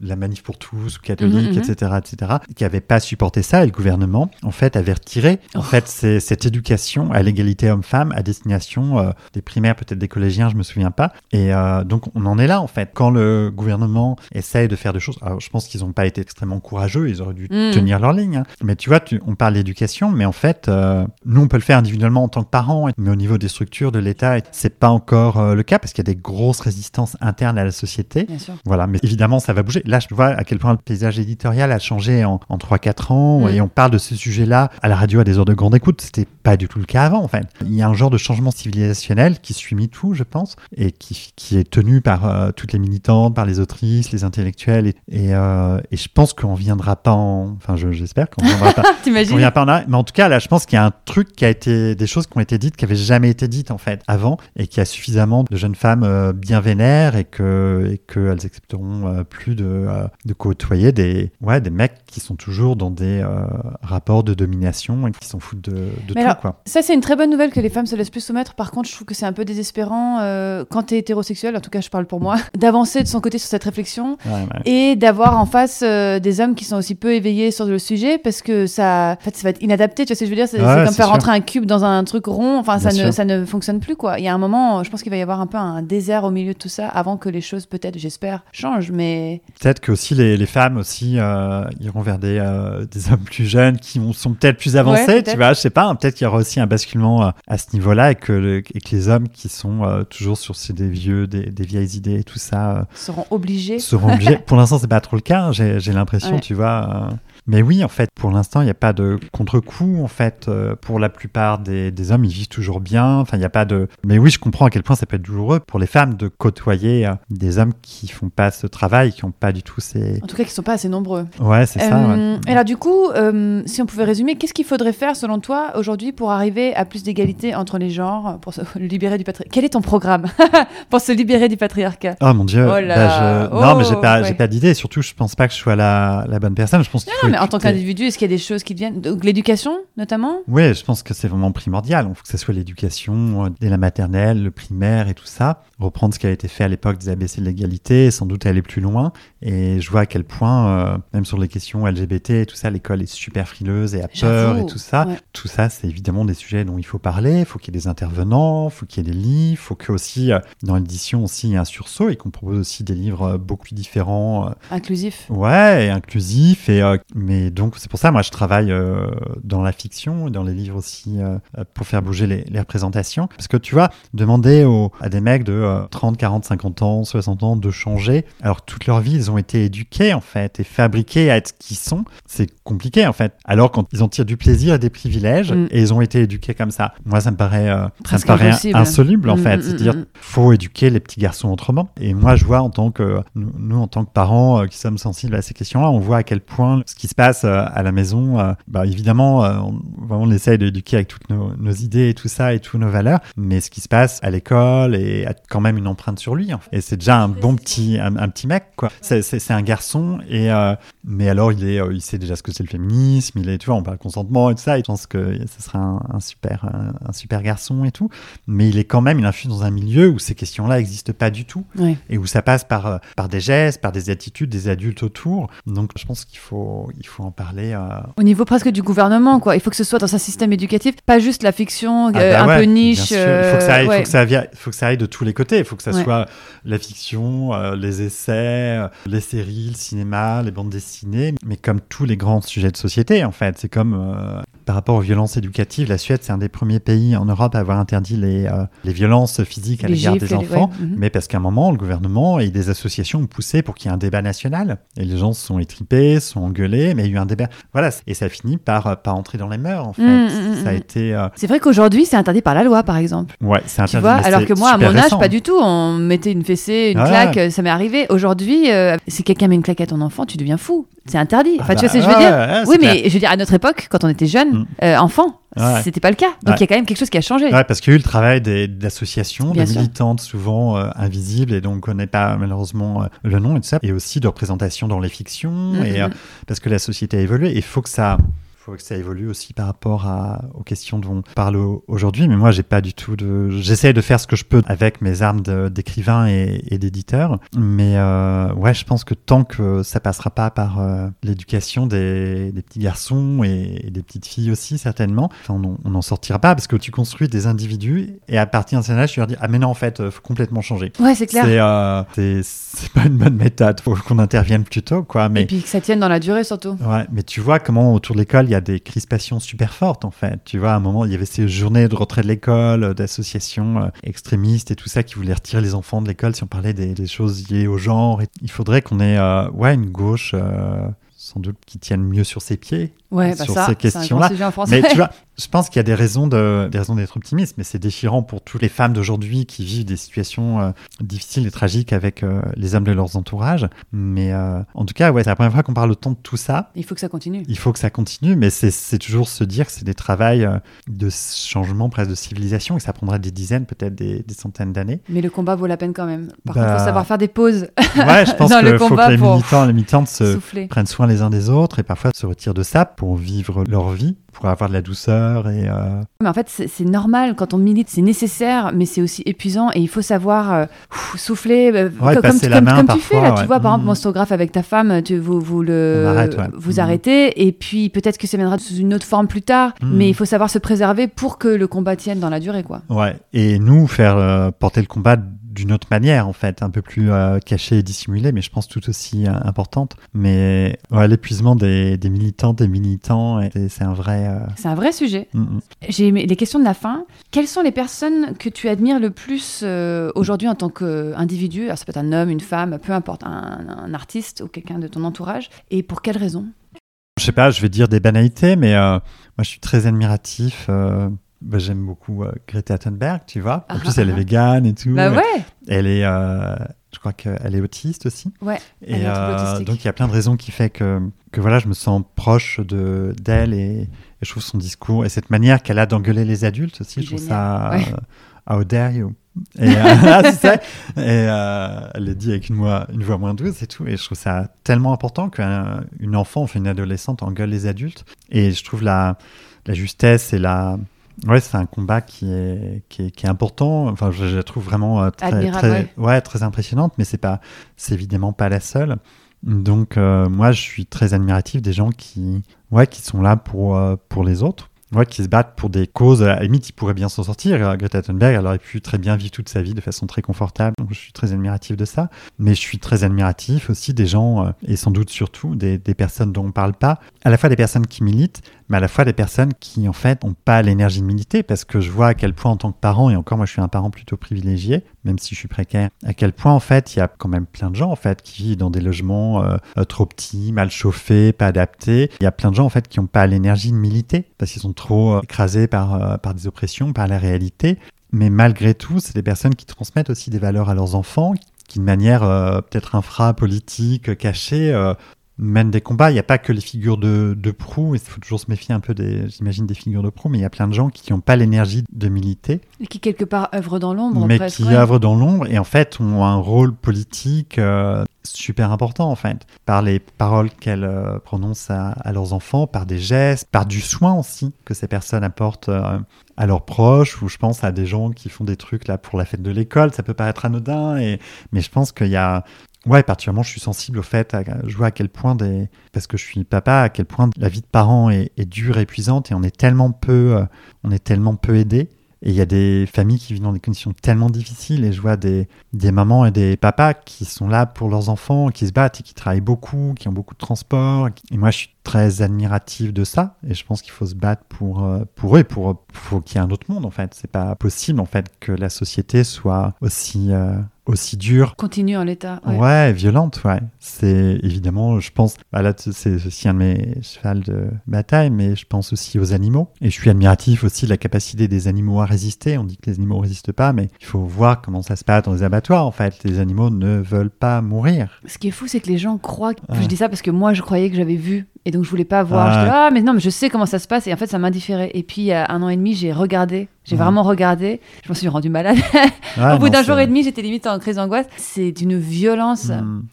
la Manif pour tous, ou catholiques, Mhm, mhm. etc., etc., qui n'avaient pas supporté ça. Et le gouvernement gouvernement, en fait, avait retiré en Oh. fait c'est- cette éducation à l'égalité homme-femme à destination euh, des primaires, peut-être des collégiens, je me souviens pas. Et euh, donc on en est là en fait. Quand le gouvernement essaye de faire des choses, alors je pense qu'ils n'ont pas été extrêmement courageux, ils auraient dû Mm. tenir leur ligne. hein. Mais tu vois, tu- on parle d'éducation, mais en fait, euh, nous on peut le faire individuellement en tant que parents, mais au niveau des structures de l'État, c'est pas encore le cas parce qu'il y a des grosses résistances internes à la société. Bien sûr. Voilà, mais évidemment, ça va bouger. Là, je vois à quel point le paysage éditorial a changé en, en 3-4 ans et on parle de ce sujet-là à la radio à des heures de grande écoute. C'était pas du tout le cas avant, en fait. Il y a un genre de changement civilisationnel qui suit MeToo, je pense, et qui, qui est tenu par euh, toutes les militantes, par les autrices, les intellectuels. Et, et, euh, et je pense qu'on viendra pas en. Enfin, je- j'espère qu'on viendra pas. [LAUGHS] on T'imagines vient pas en arrière. Mais en tout cas, là, je pense qu'il y a un truc qui a été. des choses qui ont été dites qui n'avaient jamais été dites, en fait, avant, et qu'il y a suffisamment de jeunes femmes euh, bien vénères et que et qu'elles accepteront euh, plus de, de côtoyer des, ouais, des mecs qui sont toujours dans des euh, rapports de domination et qui s'en foutent de, tout, alors, quoi. Ça, c'est une très bonne nouvelle que les femmes se laissent plus soumettre. Par contre, je trouve que c'est un peu désespérant euh, quand tu es hétérosexuel, en tout cas, je parle pour moi, [LAUGHS] d'avancer de son côté sur cette réflexion Ouais, ouais. et d'avoir en face euh, des hommes qui sont aussi peu éveillés sur le sujet parce que ça, en fait, ça va être inadapté. Tu vois ce que je veux dire? C'est Ouais, comme faire sûr. rentrer un cube dans un truc rond. Enfin, ça ne, ça ne fonctionne plus, quoi. Il y a un moment, je pense qu'il va y avoir un peu un désert au milieu de tout ça avant que les choses, peut-être, j'espère, changent. Mais Peut-être que aussi les, les femmes aussi euh, iront vers des, euh, des hommes plus jeunes qui sont peut-être plus avancés, tu vois, je sais pas, hein, peut-être qu'il y aura aussi un basculement euh, à ce niveau-là et que, le- et que les hommes qui sont euh, toujours sur ces des vieux, des, des vieilles idées et tout ça euh, seront obligés. seront obligés. [LAUGHS] Pour l'instant, c'est pas trop le cas, hein, j'ai j'ai l'impression, Ouais. tu vois. Mais oui, en fait, pour l'instant, il n'y a pas de contre-coup. En fait, euh, pour la plupart des, des hommes, ils vivent toujours bien. Enfin, il n'y a pas de. Mais oui, je comprends à quel point ça peut être douloureux pour les femmes de côtoyer euh, des hommes qui font pas ce travail, qui n'ont pas du tout ces. En tout cas, qui sont pas assez nombreux. Ouais, c'est ça. ouais. Euh, et Alors du coup, si on pouvait résumer, qu'est-ce qu'il faudrait faire selon toi aujourd'hui pour arriver à plus d'égalité entre les genres, pour se [LAUGHS] libérer du patriarcat Quel est ton programme [LAUGHS] pour se libérer du patriarcat? Oh mon dieu. Oh là Bah, je- Non, mais j'ai Oh, pas, ouais. pas d'idée. Surtout, je pense pas que je sois la, la bonne personne. Je pense qu'il faut mais en tant qu'individu, est-ce qu'il y a des choses qui deviennent? Donc l'éducation, notamment? Oui, je pense que c'est vraiment primordial. Il faut que ce soit l'éducation euh, dès la maternelle, le primaire et tout ça. Reprendre ce qui a été fait à l'époque des ABC de l'égalité, sans doute aller plus loin. Et je vois à quel point, euh, même sur les questions LGBT et tout ça, l'école est super frileuse et a peur et tout ça. ouais. Tout ça, c'est évidemment des sujets dont il faut parler. Il faut qu'il y ait des intervenants, il faut qu'il y ait des livres, il faut que aussi, euh, dans l'édition aussi, il y ait un sursaut et qu'on propose aussi des livres beaucoup plus différents, euh, Inclusif. Ouais, et inclusif. Et, euh, mais donc, c'est pour ça, moi, je travaille euh, dans la fiction et dans les livres aussi euh, pour faire bouger les, les représentations. Parce que tu vois, demander aux- à des mecs de euh, 30, 40, 50 ans, 60 ans de changer, alors toute leur vie, ils ont été éduqués, en fait, et fabriqués à être ce qu'ils sont, c'est compliqué, en fait. Alors, quand ils en tirent du plaisir et des privilèges, Mm. et ils ont été éduqués comme ça, moi, ça me paraît, euh, ça me Presque paraît impossible. insoluble, en Mm, fait. mm, C'est-à-dire, faut éduquer les petits garçons autrement. Et moi, je vois en tant que nous, nous, en tant que parents qui sommes sensibles à ces questions-là, on voit à quel point ce qui se passe euh, à la maison, euh, bah, évidemment, euh, on, on essaye d'éduquer avec toutes nos, nos idées et tout ça et toutes nos valeurs, mais ce qui se passe à l'école et a quand même une empreinte sur lui. en fait. Et c'est déjà un bon petit, un, un petit mec, quoi. C'est- un garçon et euh, mais alors il est, il sait déjà ce que c'est le féminisme. Il est, tu vois, on parle consentement et tout ça. Je pense que ce sera un, un super, un, un super garçon et tout. Mais il est quand même, il influe dans un milieu où ces questions-là n'existent pas du tout et où ça passe par, par des gestes, par des attitudes des adultes autour. Donc je pense qu'il faut, il faut en parler. euh, Au niveau presque du gouvernement, quoi. Il faut que ce soit dans un système éducatif, pas juste la fiction Ah euh, bah un ouais, peu niche. Il faut que ça aille, faut ouais. que ça aille- faut que ça aille de tous les côtés. Il faut que ça Ouais. soit la fiction, euh, les essais, les séries, le cinéma, les bandes dessinées, mais comme tous les grands sujets de société, en fait. C'est comme par rapport aux violences éducatives, la Suède, c'est un des premiers pays en Europe à avoir interdit les, euh, les violences physiques à l'égard des les- enfants. ouais, mhm. Mais parce qu'à un moment, le gouvernement et des associations ont poussé pour qu'il y ait un débat national. Et les gens se sont étripés, se sont engueulés, mais il y a eu un débat. Voilà, et ça finit par, euh, par entrer dans les mœurs, en fait. Mm, mm, ça a mm. été. euh, C'est vrai qu'aujourd'hui, c'est interdit par la loi, par exemple. ouais, c'est Tu interdit. vois, mais alors que moi, à mon âge, récent. pas du tout. On mettait une fessée, une claque, ça m'est arrivé. Aujourd'hui, euh, si quelqu'un met une claque à ton enfant, tu deviens fou. C'est interdit. Enfin, Ah tu vois bah, ce que je veux dire ouais, Oui, mais je veux dire, à notre époque, quand on était jeune, Mm. euh, enfant, Ouais. c'était pas le cas. Donc Ouais. il y a quand même quelque chose qui a changé. Ouais, parce qu'il y a eu le travail des- d'associations, de militantes souvent euh, invisibles et dont on ne connaît pas malheureusement euh, le nom et tout ça, et aussi de représentation dans les fictions, Mm, et, mm, euh, mm. parce que la société a évolué, et il faut que ça faut que ça évolue aussi par rapport à, aux questions dont on parle aujourd'hui. Mais moi, j'ai pas du tout de. J'essaie de faire ce que je peux avec mes armes d'écrivain et, et d'éditeur. Mais euh, ouais, je pense que tant que ça passera pas par euh, l'éducation des, des, petits garçons et, et, des petites filles aussi, certainement, enfin, on n'en sortira pas parce que tu construis des individus et à partir d'un certain âge, tu leur dis Ah, mais non, en fait, faut complètement changer. Ouais, c'est clair. C'est c'est pas une bonne méthode. Faut qu'on intervienne plus tôt, quoi. Mais... Et puis que ça tienne dans la durée, surtout. Ouais, mais tu vois comment autour de l'école, il y a des crispations super fortes, en fait. Tu vois, à un moment, il y avait ces journées de retrait de l'école, d'associations euh, extrémistes et tout ça qui voulaient retirer les enfants de l'école si on parlait des, des, choses liées au genre. Et il faudrait qu'on ait, euh, ouais, une gauche. Euh, sans doute qui tienne mieux sur ses pieds ouais, bah sur ça, ces questions-là. Mais tu vois, [LAUGHS] je pense qu'il y a des raisons de, des raisons d'être optimiste, mais c'est déchirant pour toutes les femmes d'aujourd'hui qui vivent des situations euh, difficiles et tragiques avec euh, les hommes de leurs entourages. Mais euh, en tout cas, ouais, c'est la première fois qu'on parle autant de tout ça. Il faut que ça continue. Il faut que ça continue, mais c'est toujours se dire que c'est des travails de changement presque de civilisation et que ça prendra des dizaines, peut-être des, des, centaines d'années. Mais le combat vaut la peine quand même. Par bah... contre, il faut savoir faire des pauses. [LAUGHS] Ouais, je pense qu'il faut que les militants, les militantes se souffler. prennent soin les uns des autres et parfois se retirent de ça pour vivre leur vie, pour avoir de la douceur. Et, euh... Mais en fait, c'est normal quand on milite, c'est nécessaire, mais c'est aussi épuisant et il faut savoir euh, souffler ouais, comme, comme, comme, comme tu fais là. Tu vois, par mmh. exemple, monstrographe avec ta femme, tu, vous, vous, le, arrête, vous mmh. arrêtez et puis peut-être que ça viendra sous une autre forme plus tard, mmh. mais il faut savoir se préserver pour que le combat tienne dans la durée. Quoi. Ouais, et nous, faire euh, porter le combat d'une autre manière, en fait, un peu plus euh, cachée et dissimulée, mais je pense tout aussi euh, importante. Mais ouais, l'épuisement des, des militants, des militants, c'est un vrai. Euh... C'est un vrai sujet. Mm -hmm. J'ai les questions de la fin. Quelles sont les personnes que tu admires le plus euh, aujourd'hui en tant qu'individu? Alors, ça peut être un homme, une femme, peu importe, un, un artiste ou quelqu'un de ton entourage. Et pour quelles raisons? Je sais pas, je vais dire des banalités, mais moi, je suis très admiratif. Bah, j'aime beaucoup euh, Greta Thunberg, tu vois. En Ah, plus, ah, elle est ah. végane et tout. Bah ouais Elle est, euh, je crois qu'elle est autiste aussi. Ouais, elle Et est un peu euh, donc, il y a plein de raisons qui fait que, que voilà, je me sens proche de d'elle et, et je trouve son discours et cette manière qu'elle a d'engueuler les adultes aussi, je trouve ça ouais. euh, how dare you? [LAUGHS] Et euh, elle le dit avec une voix, une voix moins douce et tout. Et je trouve ça tellement important qu'une enfant, enfin une adolescente, engueule les adultes. Et je trouve la, la justesse et la, Ouais, c'est un combat qui est, qui est, qui est important. Enfin, je, je la trouve vraiment euh, très, très, ouais. ouais, très impressionnante, mais c'est pas, c'est évidemment pas la seule. Donc, euh, moi, je suis très admiratif des gens qui, ouais, qui sont là pour, euh, pour les autres. Ouais, qui se battent pour des causes. À la limite, ils pourraient bien s'en sortir. Greta Thunberg, elle aurait pu très bien vivre toute sa vie de façon très confortable. Donc, je suis très admiratif de ça. Mais je suis très admiratif aussi des gens, et sans doute surtout des, des personnes dont on parle pas. À la fois des personnes qui militent, mais à la fois des personnes qui, en fait, n'ont pas l'énergie de militer. Parce que je vois à quel point, en tant que parent, et encore moi, je suis un parent plutôt privilégié, même si je suis précaire, à quel point, en fait, il y a quand même plein de gens, en fait, qui vivent dans des logements euh, euh, trop petits, mal chauffés, pas adaptés. Il y a plein de gens, en fait, qui n'ont pas l'énergie de militer parce qu'ils sont trop euh, écrasés par, par des oppressions, par la réalité. Mais malgré tout, c'est des personnes qui transmettent aussi des valeurs à leurs enfants, qui de manière peut-être infra-politique, cachée, mènent des combats. Il n'y a pas que les figures de, de proue, il faut toujours se méfier un peu des, j'imagine, des figures de proue, mais il y a plein de gens qui n'ont pas l'énergie de militer, Et qui, quelque part, œuvrent dans l'ombre. mais presque, qui ouais. œuvrent dans l'ombre et en fait ont un rôle politique euh, super important en fait, par les paroles qu'elles euh, prononcent à, à leurs enfants, par des gestes, par du soin aussi que ces personnes apportent euh, à leurs proches, ou je pense à des gens qui font des trucs là pour la fête de l'école, ça peut paraître anodin, et, mais je pense qu'il y a... Ouais, particulièrement, je suis sensible au fait, je vois à quel point, parce que je suis papa, à quel point la vie de parent est, est dure, épuisante, et on est tellement peu, euh, on est tellement peu aidé. Et il y a des familles qui vivent dans des conditions tellement difficiles et je vois des, des mamans et des papas qui sont là pour leurs enfants, qui se battent et qui travaillent beaucoup, qui ont beaucoup de transport. Et moi, je suis très admiratif de ça et je pense qu'il faut se battre pour, euh, pour eux, pour, pour qu'il y ait un autre monde en fait. C'est pas possible en fait que la société soit aussi, euh, aussi dure Continue en l'état. ouais. Ouais. violente, ouais. C'est évidemment, je pense, bah là, c'est aussi un de mes chevals de bataille, mais je pense aussi aux animaux. Et je suis admiratif aussi de la capacité des animaux à résister. On dit que les animaux ne résistent pas, mais il faut voir comment ça se passe dans les abattoirs, en fait. Les animaux ne veulent pas mourir. Ce qui est fou, c'est que les gens croient. que- Ouais. Je dis ça parce que moi, je croyais que j'avais vu. Et donc, je voulais pas voir. Ah Je dis, ah, mais non, mais je sais comment ça se passe. Et en fait, ça m'indifférait. Et puis, il y a un an et demi, j'ai regardé. J'ai Ouais. vraiment regardé. Je me suis rendu malade. Ouais, [LAUGHS] Au bout d'un jour et demi, j'étais limite en crise d'angoisse. C'est d'une violence.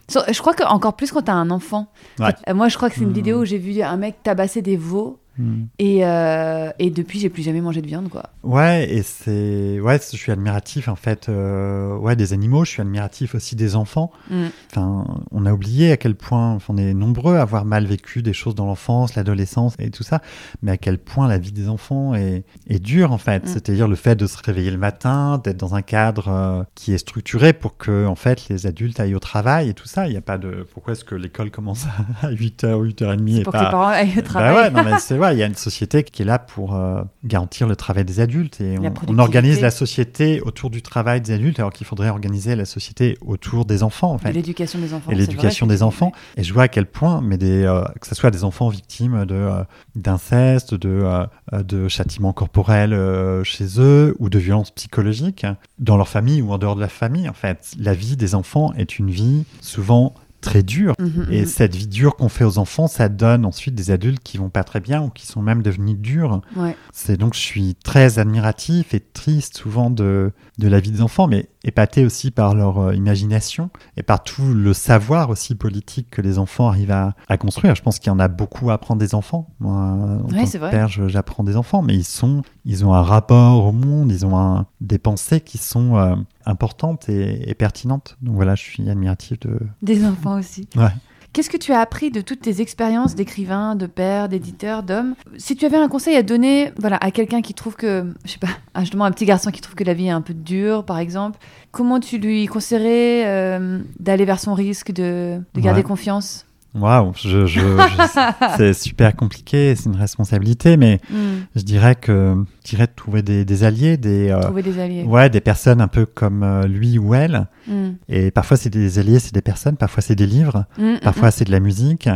So- Je crois que encore plus quand t'as un enfant. Ouais. Euh, Moi, je crois que c'est une Hmm. vidéo où j'ai vu un mec tabasser des veaux. Mm. Et, euh, et depuis, j'ai plus jamais mangé de viande, quoi. Ouais, et c'est. Ouais, je suis admiratif, en fait, euh, ouais, des animaux. Je suis admiratif aussi des enfants. Mm. Enfin, on a oublié à quel point enfin, on est nombreux à avoir mal vécu des choses dans l'enfance, l'adolescence et tout ça, mais à quel point la vie des enfants est, est dure, en fait. Mm. C'est-à-dire le fait de se réveiller le matin, d'être dans un cadre euh, qui est structuré pour que, en fait, les adultes aillent au travail et tout ça. Il n'y a pas de. Pourquoi est-ce que l'école commence [LAUGHS] à 8h ou 8h30 et Pour pas. que les parents aillent au Bah travail. ouais, non, mais c'est il y a une société qui est là pour euh, garantir le travail des adultes et on, organise la société autour du travail des adultes alors qu'il faudrait organiser la société autour des enfants en Et fait. l'éducation des enfants. Et l'éducation des enfants. Et je vois à quel point, mais des, euh, que ce soit des enfants victimes de euh, d'inceste, de, de châtiments corporels chez eux ou de violences psychologiques dans leur famille ou en dehors de la famille. En fait, la vie des enfants est une vie souvent très dure. Mhm, Et mhm. cette vie dure qu'on fait aux enfants, ça donne ensuite des adultes qui vont pas très bien ou qui sont même devenus durs. Ouais. C'est donc je suis très admiratif et triste souvent de, de la vie des enfants, mais épaté aussi par leur euh, imagination et par tout le savoir aussi politique que les enfants arrivent à, à construire. Je pense qu'il y en a beaucoup à apprendre des enfants. Moi, en Ouais, tant que vrai. père, j'apprends des enfants, mais ils sont, ils ont un rapport au monde, ils ont un- des pensées qui sont euh, importantes et, et pertinentes. Donc voilà, je suis admiratif de. Des enfants aussi. Ouais. Qu'est-ce que tu as appris de toutes tes expériences d'écrivain, de père, d'éditeur, d'homme? Si tu avais un conseil à donner voilà, à quelqu'un qui trouve que, je sais pas, un- [LAUGHS] justement un petit garçon qui trouve que la vie est un peu dure, par exemple, comment tu lui conseillerais euh, d'aller vers son risque, de, de garder Ouais. confiance? Waouh, je, je, je- [LAUGHS] c'est super compliqué, c'est une responsabilité, mais Hmm, je dirais que je dirais de trouver des, des alliés, des euh, Trouver des alliés. ouais, des personnes un peu comme euh, lui ou elle. Hmm, Et parfois c'est des alliés, c'est des personnes, parfois c'est des livres, hmm, parfois c'est de la musique.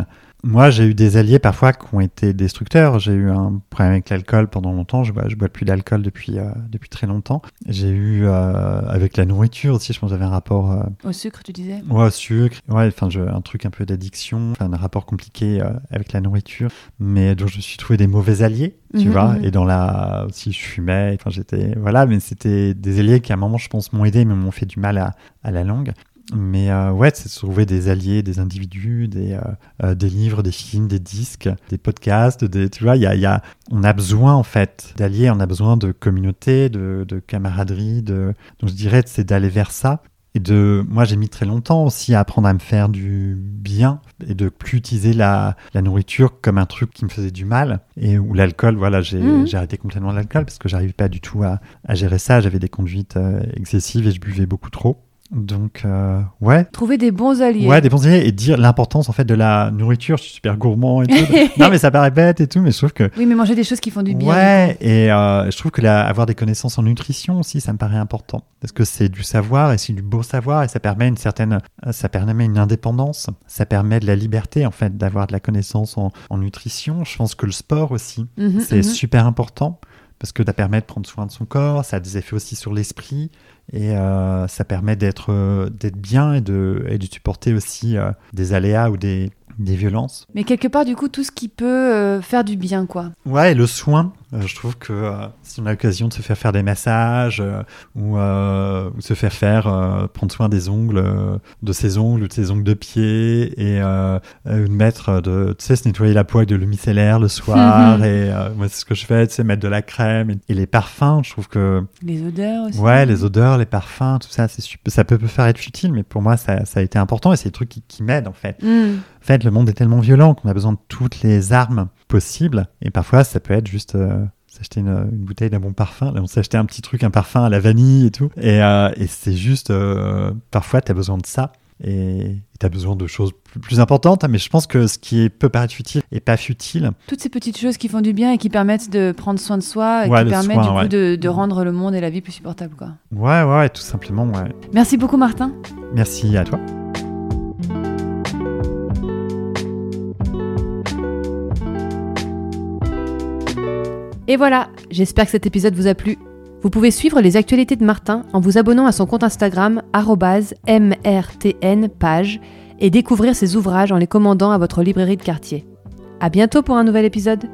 Moi, j'ai eu des alliés parfois qui ont été destructeurs. J'ai eu un problème avec l'alcool pendant longtemps. Je bois, je bois plus d'alcool depuis euh, depuis très longtemps. J'ai eu euh, avec la nourriture aussi. Je pense j'avais un rapport euh, Au sucre, tu disais? Ouais, au sucre, ouais, enfin, un truc un peu d'addiction, enfin, un rapport compliqué euh, avec la nourriture, mais dont je me suis trouvé des mauvais alliés, tu Mhm, vois, mhm. et dans la, aussi je fumais, enfin, j'étais, voilà, mais c'était des alliés qui à un moment, je pense, m'ont aidé, mais m'ont fait du mal à, à la langue. Mais euh, ouais, c'est de trouver des alliés, des individus, des, euh, euh, des livres, des films, des disques, des podcasts, des, tu vois, il y a, y a, on a besoin en fait d'alliés, on a besoin de communauté, de, de camaraderie, de, donc je dirais c'est d'aller vers ça. Et de, moi, j'ai mis très longtemps aussi à apprendre à me faire du bien et de plus utiliser la, la nourriture comme un truc qui me faisait du mal. Et ou l'alcool, voilà, j'ai Mhm. arrêté complètement l'alcool parce que j'arrivais pas du tout à, à gérer ça. J'avais des conduites euh, excessives et je buvais beaucoup trop. Donc, euh, ouais. Trouver des bons alliés. Ouais, des bons alliés et dire l'importance en fait de la nourriture. Je suis super gourmand et tout. [LAUGHS] non, mais ça paraît bête et tout, mais je trouve que Oui, mais manger des choses qui font du bien. Ouais, et euh, je trouve que la- avoir des connaissances en nutrition aussi, ça me paraît important. Parce que c'est du savoir et c'est du beau savoir et ça permet une certaine, euh, ça permet une indépendance, ça permet de la liberté en fait d'avoir de la connaissance en, en nutrition. Je pense que le sport aussi, Mhm, c'est mhm. super important parce que ça permet de prendre soin de son corps, ça a des effets aussi sur l'esprit et euh, ça permet d'être euh, d'être bien et de, et de supporter aussi euh, des aléas ou des, des violences. Mais quelque part, du coup, tout ce qui peut euh, faire du bien, quoi. Ouais, et le soin, je trouve que euh, si on a l'occasion de se faire faire des massages euh, ou, euh, ou se faire faire euh, prendre soin des ongles, euh, de ses ongles ou de ses ongles de pied et euh, euh, de mettre de, tu sais, se nettoyer la peau avec de l'eau micellaire le soir Mhm. et euh, moi c'est ce que je fais, tu sais, mettre de la crème et, et les parfums, je trouve que Les odeurs aussi. ouais, les odeurs, les parfums, tout ça, c'est ça peut faire être futile, mais pour moi ça, ça a été important et c'est des trucs qui, qui m'aident en fait. Mm. En fait, le monde est tellement violent qu'on a besoin de toutes les armes possibles. Et parfois, ça peut être juste euh, s'acheter une, une bouteille d'un bon parfum. Là, on s'est acheté un petit truc, un parfum à la vanille et tout. Et, euh, et c'est juste, euh, parfois, tu as besoin de ça. Et tu as besoin de choses plus, plus importantes. Mais je pense que ce qui est, peut paraître futile est pas futile. Toutes ces petites choses qui font du bien et qui permettent de prendre soin de soi et Ouais, qui permettent soin, du coup ouais. de, de rendre le monde et la vie plus supportable, quoi. Ouais, ouais, tout simplement, ouais. Merci beaucoup, Martin. Merci à toi. Et voilà, j'espère que cet épisode vous a plu. Vous pouvez suivre les actualités de Martin en vous abonnant à son compte Instagram mrtnpage et découvrir ses ouvrages en les commandant à votre librairie de quartier. À bientôt pour un nouvel épisode.